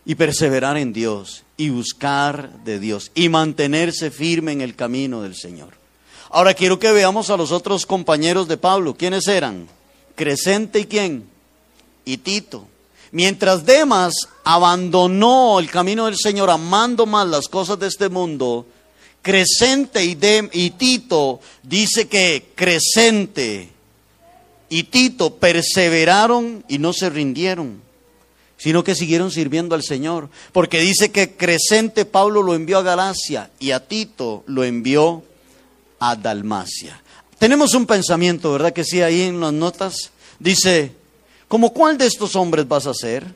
y perseverar en Dios y buscar de Dios y mantenerse firme en el camino del Señor. Ahora quiero que veamos a los otros compañeros de Pablo. ¿Quiénes eran? Crescente y quién? Y Tito. Mientras Demas abandonó el camino del Señor amando más las cosas de este mundo, Crescente y, y Tito dice que Crescente y Tito perseveraron y no se rindieron, sino que siguieron sirviendo al Señor. Porque dice que Crescente Pablo lo envió a Galacia y a Tito lo envió a Dalmacia. Tenemos un pensamiento, ¿verdad que sí? Ahí en las notas dice, ¿como cuál de estos hombres vas a ser?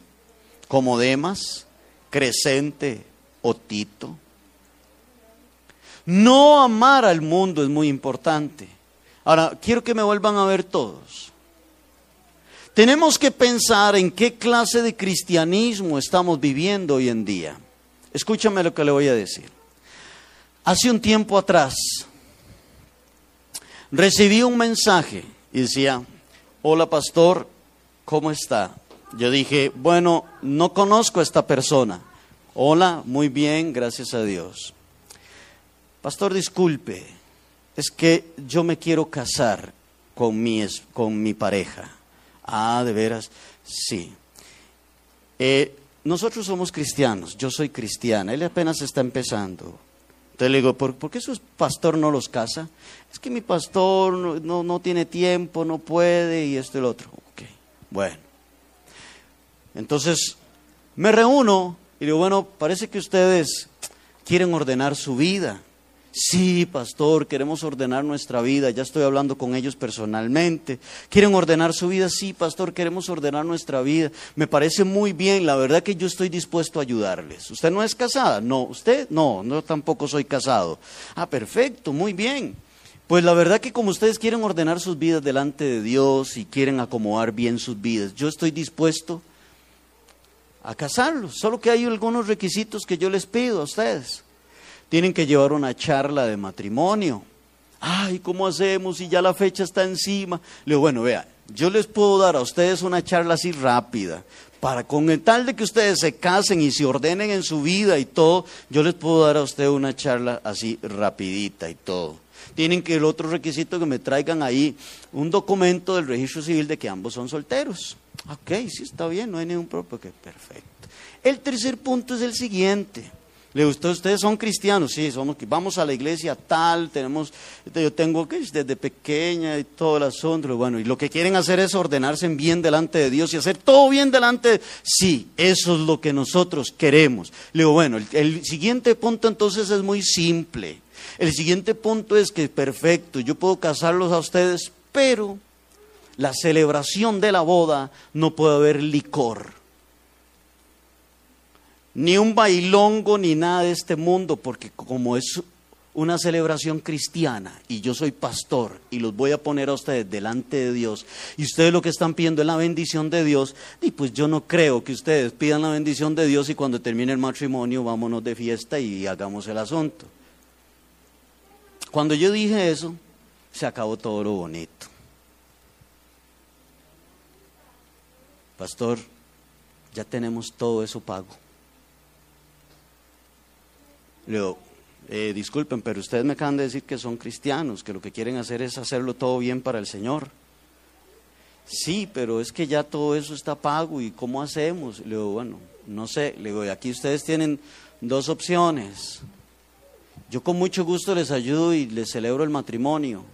¿Como Demas, Crescente o Tito? No amar al mundo es muy importante. Ahora, quiero que me vuelvan a ver todos. Tenemos que pensar en qué clase de cristianismo estamos viviendo hoy en día. Escúchame lo que le voy a decir. Hace un tiempo atrás recibí un mensaje y decía, hola pastor, ¿cómo está? Yo dije, bueno, no conozco a esta persona. Hola, muy bien, gracias a Dios. Pastor, disculpe, es que yo me quiero casar con mi, con mi pareja. Ah, de veras, sí. Eh, nosotros somos cristianos, yo soy cristiana, él apenas está empezando. Entonces le digo, ¿por, qué su pastor no los casa? Es que mi pastor no, no, tiene tiempo, no puede y esto y lo otro. Bueno. Entonces me reúno y digo, bueno, parece que ustedes quieren ordenar su vida. Sí, pastor, queremos ordenar nuestra vida. Ya estoy hablando con ellos personalmente. ¿Quieren ordenar su vida? Sí, pastor, queremos ordenar nuestra vida. Me parece muy bien. La verdad que yo estoy dispuesto a ayudarles. ¿Usted no es casada? No. ¿Usted? No, no tampoco soy casado. Ah, perfecto, muy bien. Pues la verdad que como ustedes quieren ordenar sus vidas delante de Dios y quieren acomodar bien sus vidas, yo estoy dispuesto a casarlos. Solo que hay algunos requisitos que yo les pido a ustedes tienen que llevar una charla de matrimonio. Ay, ¿cómo hacemos si ya la fecha está encima? Le digo, bueno, vea, yo les puedo dar a ustedes una charla así rápida, para con el tal de que ustedes se casen y se ordenen en su vida y todo, yo les puedo dar a ustedes una charla así rapidita y todo. Tienen que el otro requisito que me traigan ahí un documento del registro civil de que ambos son solteros. Ok, sí está bien, no hay ningún problema. perfecto. El tercer punto es el siguiente. Le gustó, ustedes son cristianos, sí, somos, vamos a la iglesia tal, tenemos, yo tengo que desde pequeña y todo el asunto, bueno, y lo que quieren hacer es ordenarse bien delante de Dios y hacer todo bien delante de Sí, eso es lo que nosotros queremos. Le digo, bueno, el siguiente punto entonces es muy simple. El siguiente punto es que, perfecto, yo puedo casarlos a ustedes, pero la celebración de la boda no puede haber licor ni un bailongo, ni nada de este mundo, porque como es una celebración cristiana y yo soy pastor y los voy a poner a ustedes delante de Dios y ustedes lo que están pidiendo es la bendición de Dios, y pues yo no creo que ustedes pidan la bendición de Dios y cuando termine el matrimonio vámonos de fiesta y hagamos el asunto. Cuando yo dije eso, se acabó todo lo bonito. Pastor, ya tenemos todo eso pago. Le digo, eh, disculpen, pero ustedes me acaban de decir que son cristianos, que lo que quieren hacer es hacerlo todo bien para el Señor. Sí, pero es que ya todo eso está pago y ¿cómo hacemos? Le digo, bueno, no sé, le digo, aquí ustedes tienen dos opciones. Yo con mucho gusto les ayudo y les celebro el matrimonio,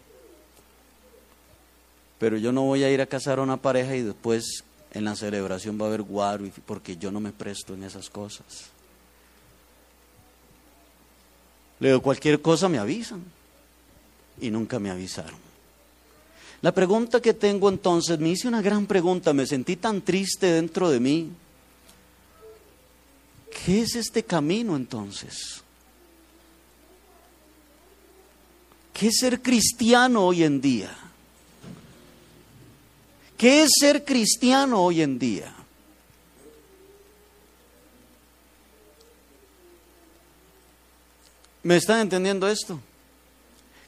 pero yo no voy a ir a casar a una pareja y después en la celebración va a haber guaro, porque yo no me presto en esas cosas. Le digo, cualquier cosa me avisan. Y nunca me avisaron. La pregunta que tengo entonces, me hice una gran pregunta, me sentí tan triste dentro de mí. ¿Qué es este camino entonces? ¿Qué es ser cristiano hoy en día? ¿Qué es ser cristiano hoy en día? ¿Me están entendiendo esto?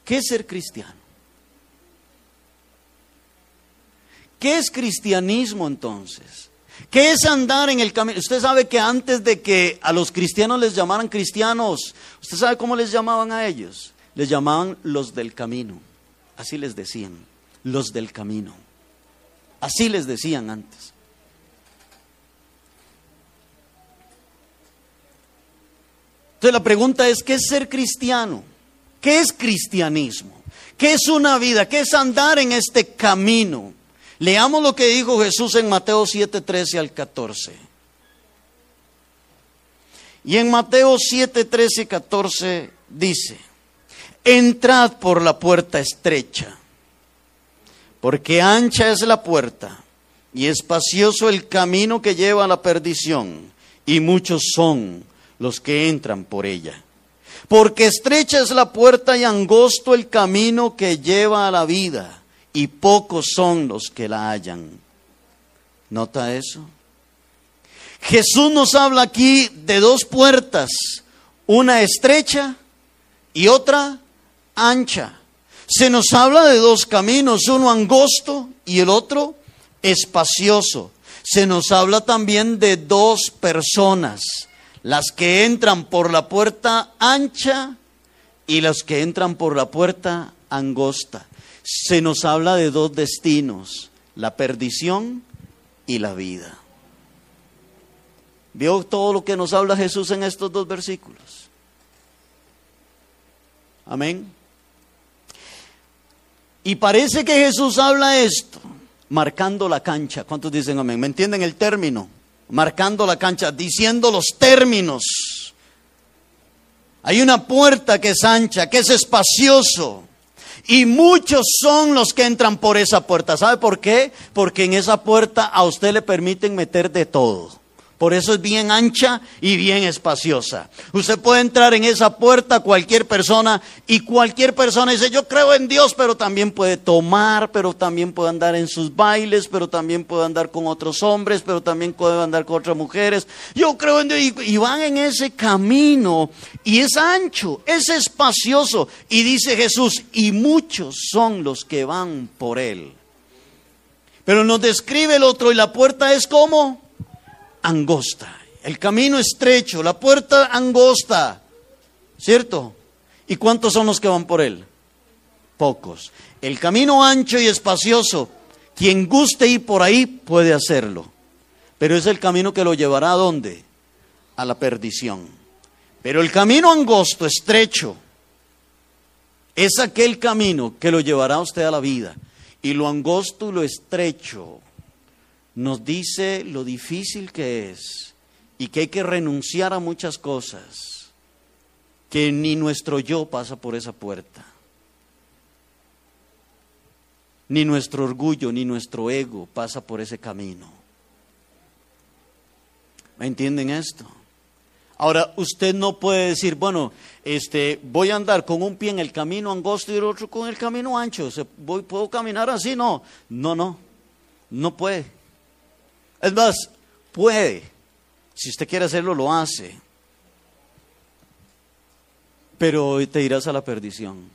¿Qué es ser cristiano? ¿Qué es cristianismo entonces? ¿Qué es andar en el camino? Usted sabe que antes de que a los cristianos les llamaran cristianos, ¿usted sabe cómo les llamaban a ellos? Les llamaban los del camino. Así les decían, los del camino. Así les decían antes. Entonces la pregunta es, ¿qué es ser cristiano? ¿Qué es cristianismo? ¿Qué es una vida? ¿Qué es andar en este camino? Leamos lo que dijo Jesús en Mateo 7, 13 al 14. Y en Mateo 7, 13 14 dice, entrad por la puerta estrecha, porque ancha es la puerta y espacioso el camino que lleva a la perdición, y muchos son los que entran por ella. Porque estrecha es la puerta y angosto el camino que lleva a la vida, y pocos son los que la hallan. ¿Nota eso? Jesús nos habla aquí de dos puertas, una estrecha y otra ancha. Se nos habla de dos caminos, uno angosto y el otro espacioso. Se nos habla también de dos personas, las que entran por la puerta ancha y las que entran por la puerta angosta. Se nos habla de dos destinos, la perdición y la vida. ¿Vio todo lo que nos habla Jesús en estos dos versículos? Amén. Y parece que Jesús habla esto, marcando la cancha. ¿Cuántos dicen amén? ¿Me entienden el término? Marcando la cancha, diciendo los términos. Hay una puerta que es ancha, que es espacioso. Y muchos son los que entran por esa puerta. ¿Sabe por qué? Porque en esa puerta a usted le permiten meter de todo. Por eso es bien ancha y bien espaciosa. Usted puede entrar en esa puerta cualquier persona y cualquier persona dice, yo creo en Dios, pero también puede tomar, pero también puede andar en sus bailes, pero también puede andar con otros hombres, pero también puede andar con otras mujeres. Yo creo en Dios y, van en ese camino y es ancho, es espacioso. Y dice Jesús, y muchos son los que van por él. Pero nos describe el otro y la puerta es como angosta, el camino estrecho, la puerta angosta, ¿cierto? ¿Y cuántos son los que van por él? Pocos. El camino ancho y espacioso, quien guste ir por ahí puede hacerlo, pero es el camino que lo llevará a dónde? A la perdición. Pero el camino angosto, estrecho, es aquel camino que lo llevará a usted a la vida. Y lo angosto y lo estrecho nos dice lo difícil que es y que hay que renunciar a muchas cosas, que ni nuestro yo pasa por esa puerta, ni nuestro orgullo, ni nuestro ego pasa por ese camino. ¿Me entienden esto? Ahora, usted no puede decir, bueno, este, voy a andar con un pie en el camino angosto y el otro con el camino ancho. voy, ¿Puedo caminar así? No, no, no, no puede. Es más, puede. Si usted quiere hacerlo, lo hace. Pero te irás a la perdición.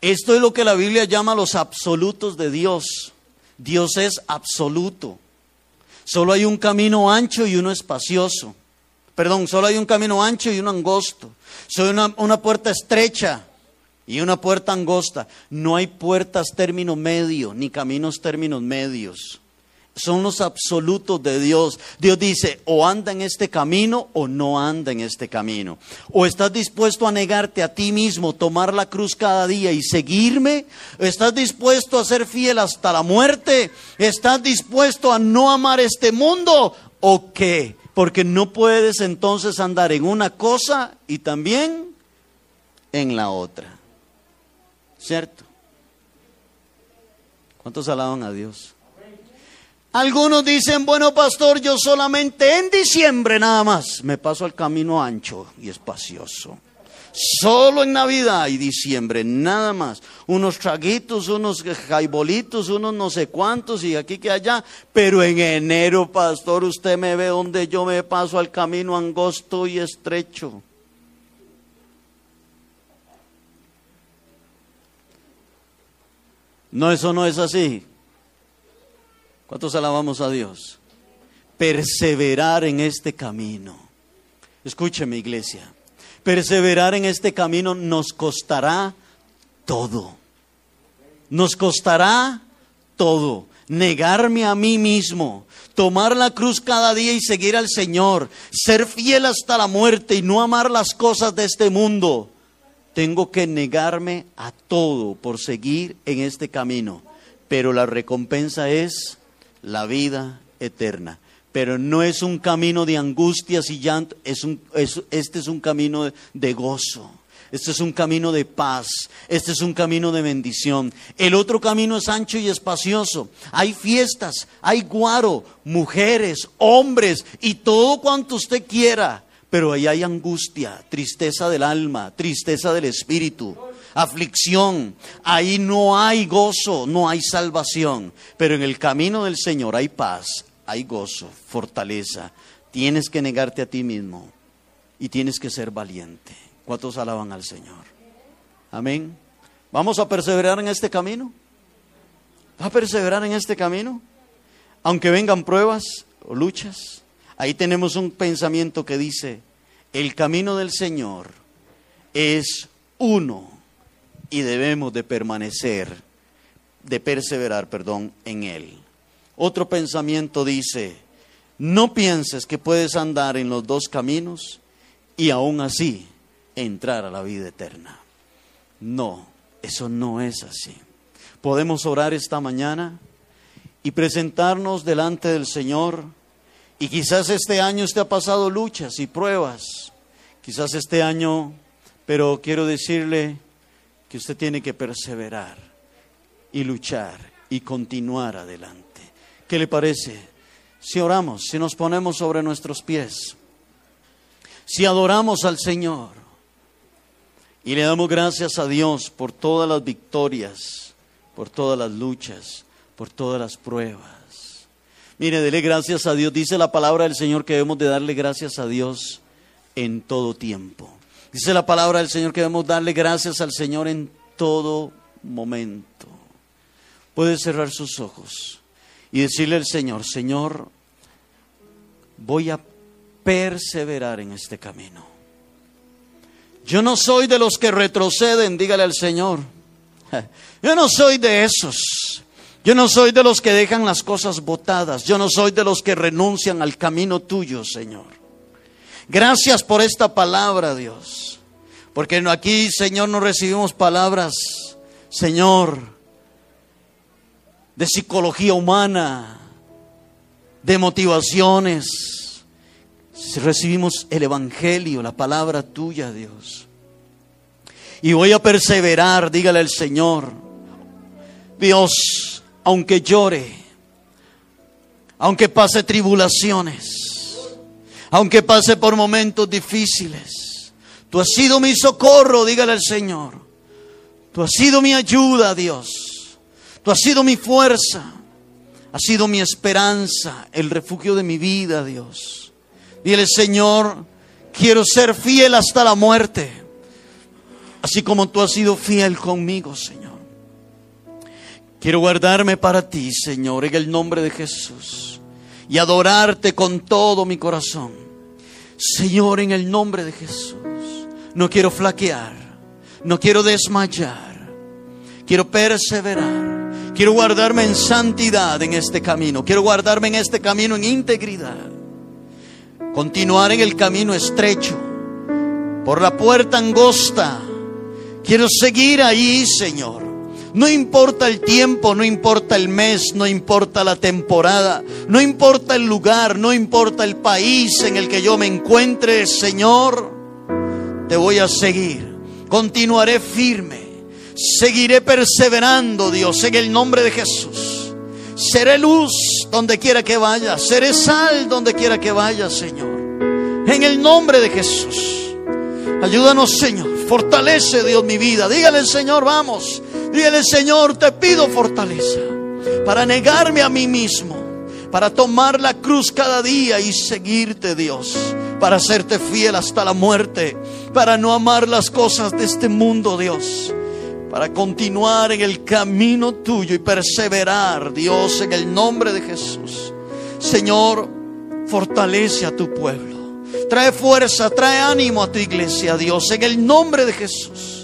Esto es lo que la Biblia llama los absolutos de Dios. Dios es absoluto. Solo hay un camino ancho y uno espacioso. Perdón, solo hay un camino ancho y uno angosto. Solo una, una puerta estrecha y una puerta angosta. No hay puertas término medio, ni caminos términos medios son los absolutos de Dios. Dios dice, o anda en este camino o no anda en este camino. O estás dispuesto a negarte a ti mismo, tomar la cruz cada día y seguirme. ¿Estás dispuesto a ser fiel hasta la muerte? ¿Estás dispuesto a no amar este mundo? ¿O qué? Porque no puedes entonces andar en una cosa y también en la otra. ¿Cierto? ¿Cuántos alaban a Dios? Algunos dicen, bueno pastor, yo solamente en diciembre nada más me paso al camino ancho y espacioso. Solo en Navidad y diciembre, nada más. Unos traguitos, unos jaibolitos, unos no sé cuántos y aquí que allá. Pero en enero, pastor, usted me ve donde yo me paso al camino angosto y estrecho. No, eso no es así. ¿Cuántos alabamos a Dios? Perseverar en este camino. Escúcheme, iglesia. Perseverar en este camino nos costará todo. Nos costará todo. Negarme a mí mismo, tomar la cruz cada día y seguir al Señor, ser fiel hasta la muerte y no amar las cosas de este mundo. Tengo que negarme a todo por seguir en este camino pero la recompensa es la vida eterna. Pero no es un camino de angustias y llanto, es un, este es un camino de gozo. Este es un camino de paz. Este es un camino de bendición. El otro camino es ancho y espacioso. Hay fiestas, hay guaro, mujeres, hombres y todo cuanto usted quiera. Pero ahí hay angustia, tristeza del alma, tristeza del espíritu, aflicción. Ahí no hay gozo, no hay salvación. Pero en el camino del Señor hay paz, hay gozo, fortaleza. Tienes que negarte a ti mismo y tienes que ser valiente. ¿Cuántos alaban al Señor? Amén. ¿Vamos a perseverar en este camino? ¿Va a perseverar en este camino? Aunque vengan pruebas o luchas. Ahí tenemos un pensamiento que dice, el camino del Señor es uno y debemos de permanecer, de perseverar, perdón, en él. Otro pensamiento dice, no pienses que puedes andar en los dos caminos y aún así entrar a la vida eterna. No, eso no es así. Podemos orar esta mañana y presentarnos delante del Señor. Y quizás este año usted ha pasado luchas y pruebas. Quizás este año, pero quiero decirle que usted tiene que perseverar y luchar y continuar adelante. ¿Qué le parece? Si oramos, si nos ponemos sobre nuestros pies, si adoramos al Señor, y le damos gracias a Dios por todas las victorias, por todas las luchas, por todas las pruebas. Mire, dele gracias a Dios. Dice la palabra del Señor que debemos de darle gracias a Dios en todo tiempo. Dice la palabra del Señor que debemos darle gracias al Señor en todo momento. Puede cerrar sus ojos y decirle al Señor, Señor, voy a perseverar en este camino. Yo no soy de los que retroceden, dígale al Señor. Yo no soy de esos. Yo no soy de los que dejan las cosas botadas. Yo no soy de los que renuncian al camino tuyo, Señor. Gracias por esta palabra, Dios. Porque aquí, Señor, no recibimos palabras, Señor, de psicología humana, de motivaciones recibimos el Evangelio, la palabra tuya, Dios. Y voy a perseverar, dígale al Señor, Dios, aunque llore, aunque pase tribulaciones, aunque pase por momentos difíciles, tú has sido mi socorro, dígale al Señor. Tú has sido mi ayuda, Dios. Tú has sido mi fuerza. Has sido mi esperanza, el refugio de mi vida, Dios. Dile, Señor, quiero ser fiel hasta la muerte, así como tú has sido fiel conmigo, Señor. Quiero guardarme para ti, Señor, en el nombre de Jesús, y adorarte con todo mi corazón. Señor, en el nombre de Jesús, no quiero flaquear, no quiero desmayar, quiero perseverar, quiero guardarme en santidad en este camino, quiero guardarme en este camino en integridad continuar en el camino estrecho, por la puerta angosta. Quiero seguir ahí, Señor. No importa el tiempo, no importa el mes, no importa la temporada, no importa el lugar, no importa el país en el que yo me encuentre, Señor, te voy a seguir. Continuaré firme. Seguiré perseverando, Dios, en el nombre de Jesús. Seré luz donde quiera que vaya. Seré sal donde quiera que vaya, Señor. En el nombre de Jesús. Ayúdanos, Señor. Fortalece, Dios, mi vida. Dígale, Señor, vamos. Dígale, Señor, te pido fortaleza para negarme a mí mismo, para tomar la cruz cada día y seguirte, Dios, para hacerte fiel hasta la muerte, para no amar las cosas de este mundo, Dios para continuar en el camino tuyo y perseverar, Dios, en el nombre de Jesús. Señor, fortalece a tu pueblo. Trae fuerza, trae ánimo a tu iglesia, Dios, en el nombre de Jesús.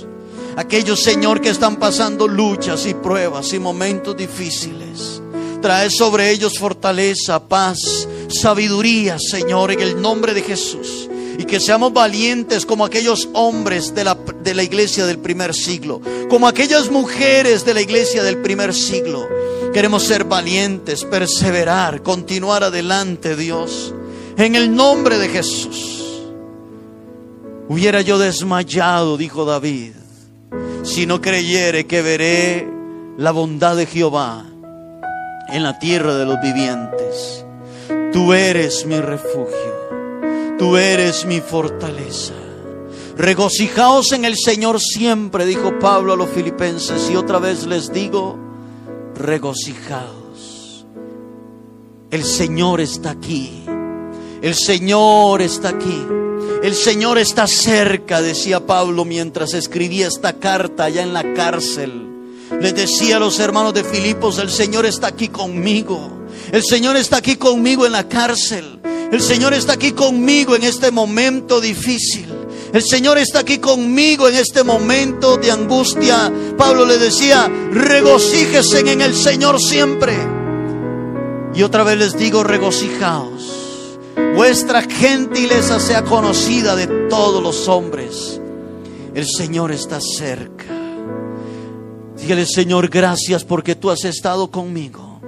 Aquellos, Señor, que están pasando luchas y pruebas y momentos difíciles. Trae sobre ellos fortaleza, paz, sabiduría, Señor, en el nombre de Jesús. y que seamos valientes como aquellos hombres de la, de la iglesia del primer siglo, como aquellas mujeres de la iglesia del primer siglo. Queremos ser valientes, perseverar, continuar adelante, Dios, en el nombre de Jesús. Hubiera yo desmayado, dijo David, si no creyere que veré la bondad de Jehová en la tierra de los vivientes. Tú eres mi refugio, tú eres mi fortaleza. Regocijaos en el Señor siempre, dijo Pablo a los filipenses, y otra vez les digo, regocijaos. El Señor está aquí, el Señor está aquí. El Señor está cerca, decía Pablo mientras escribía esta carta allá en la cárcel. Les decía a los hermanos de Filipos, el Señor está aquí conmigo. El Señor está aquí conmigo en la cárcel. El Señor está aquí conmigo en este momento difícil. El Señor está aquí conmigo en este momento de angustia. Pablo le decía, regocíjese en el Señor siempre. Y otra vez les digo, regocijaos vuestra gentileza sea conocida de todos los hombres. El Señor está cerca. Dígale, Señor, gracias porque tú has estado conmigo.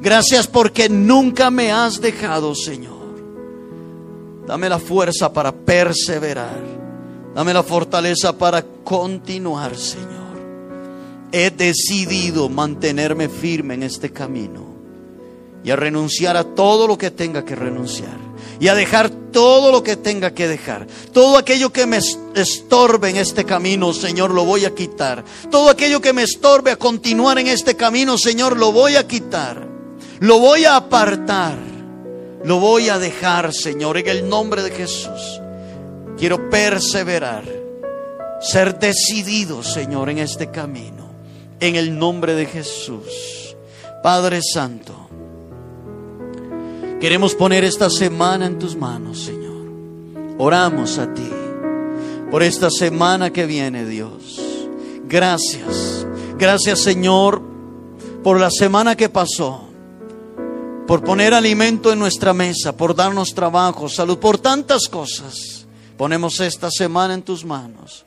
Gracias porque nunca me has dejado, Señor. Dame la fuerza para perseverar. Dame la fortaleza para continuar, Señor. He decidido mantenerme firme en este camino y a renunciar a todo lo que tenga que renunciar y a dejar todo lo que tenga que dejar. Todo aquello que me estorbe en este camino, Señor, lo voy a quitar. Todo aquello que me estorbe a continuar en este camino, Señor, lo voy a quitar. Lo voy a apartar. Lo voy a dejar, Señor, en el nombre de Jesús. Quiero perseverar, ser decidido, Señor, en este camino. En el nombre de Jesús. Padre Santo. Queremos poner esta semana en tus manos, Señor. Oramos a ti por esta semana que viene, Dios. Gracias. Gracias, Señor, por la semana que pasó. Por poner alimento en nuestra mesa, por darnos trabajo, salud, por tantas cosas. Ponemos esta semana en tus manos.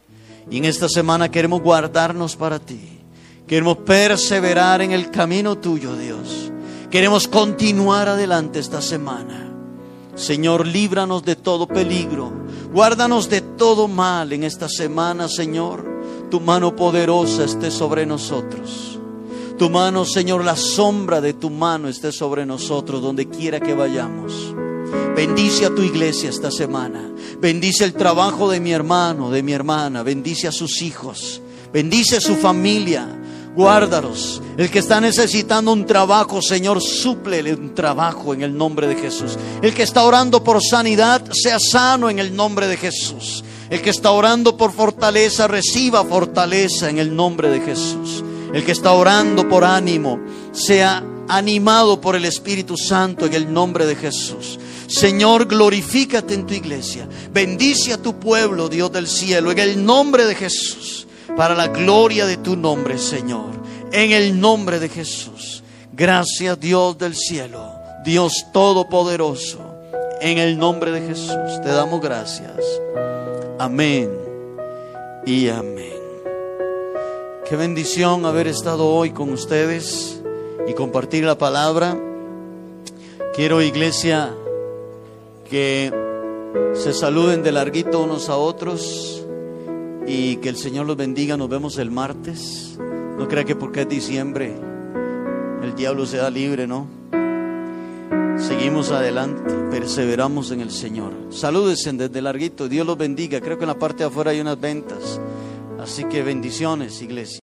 Y en esta semana queremos guardarnos para ti. Queremos perseverar en el camino tuyo, Dios. Queremos continuar adelante esta semana. Señor, líbranos de todo peligro. Guárdanos de todo mal en esta semana, Señor. Tu mano poderosa esté sobre nosotros. Tu mano, Señor, la sombra de tu mano esté sobre nosotros donde quiera que vayamos. Bendice a tu iglesia esta semana. Bendice el trabajo de mi hermano, de mi hermana. Bendice a sus hijos. Bendice a su familia guárdalos. El que está necesitando un trabajo, Señor, súplele un trabajo en el nombre de Jesús. El que está orando por sanidad, sea sano en el nombre de Jesús. El que está orando por fortaleza, reciba fortaleza en el nombre de Jesús. El que está orando por ánimo, sea animado por el Espíritu Santo en el nombre de Jesús. Señor, glorifícate en tu iglesia. Bendice a tu pueblo, Dios del cielo, en el nombre de Jesús para la gloria de tu nombre, Señor. En el nombre de Jesús. Gracias Dios del cielo, Dios todopoderoso. En el nombre de Jesús te damos gracias. Amén y amén. Qué bendición haber estado hoy con ustedes y compartir la palabra. Quiero, iglesia, que se saluden de larguito unos a otros y que el Señor los bendiga. Nos vemos el martes. No crea que porque es diciembre el diablo se da libre, ¿no? Seguimos adelante, perseveramos en el Señor. Salúdense desde larguito, Dios los bendiga. Creo que en la parte de afuera hay unas ventas. Así que bendiciones, iglesia.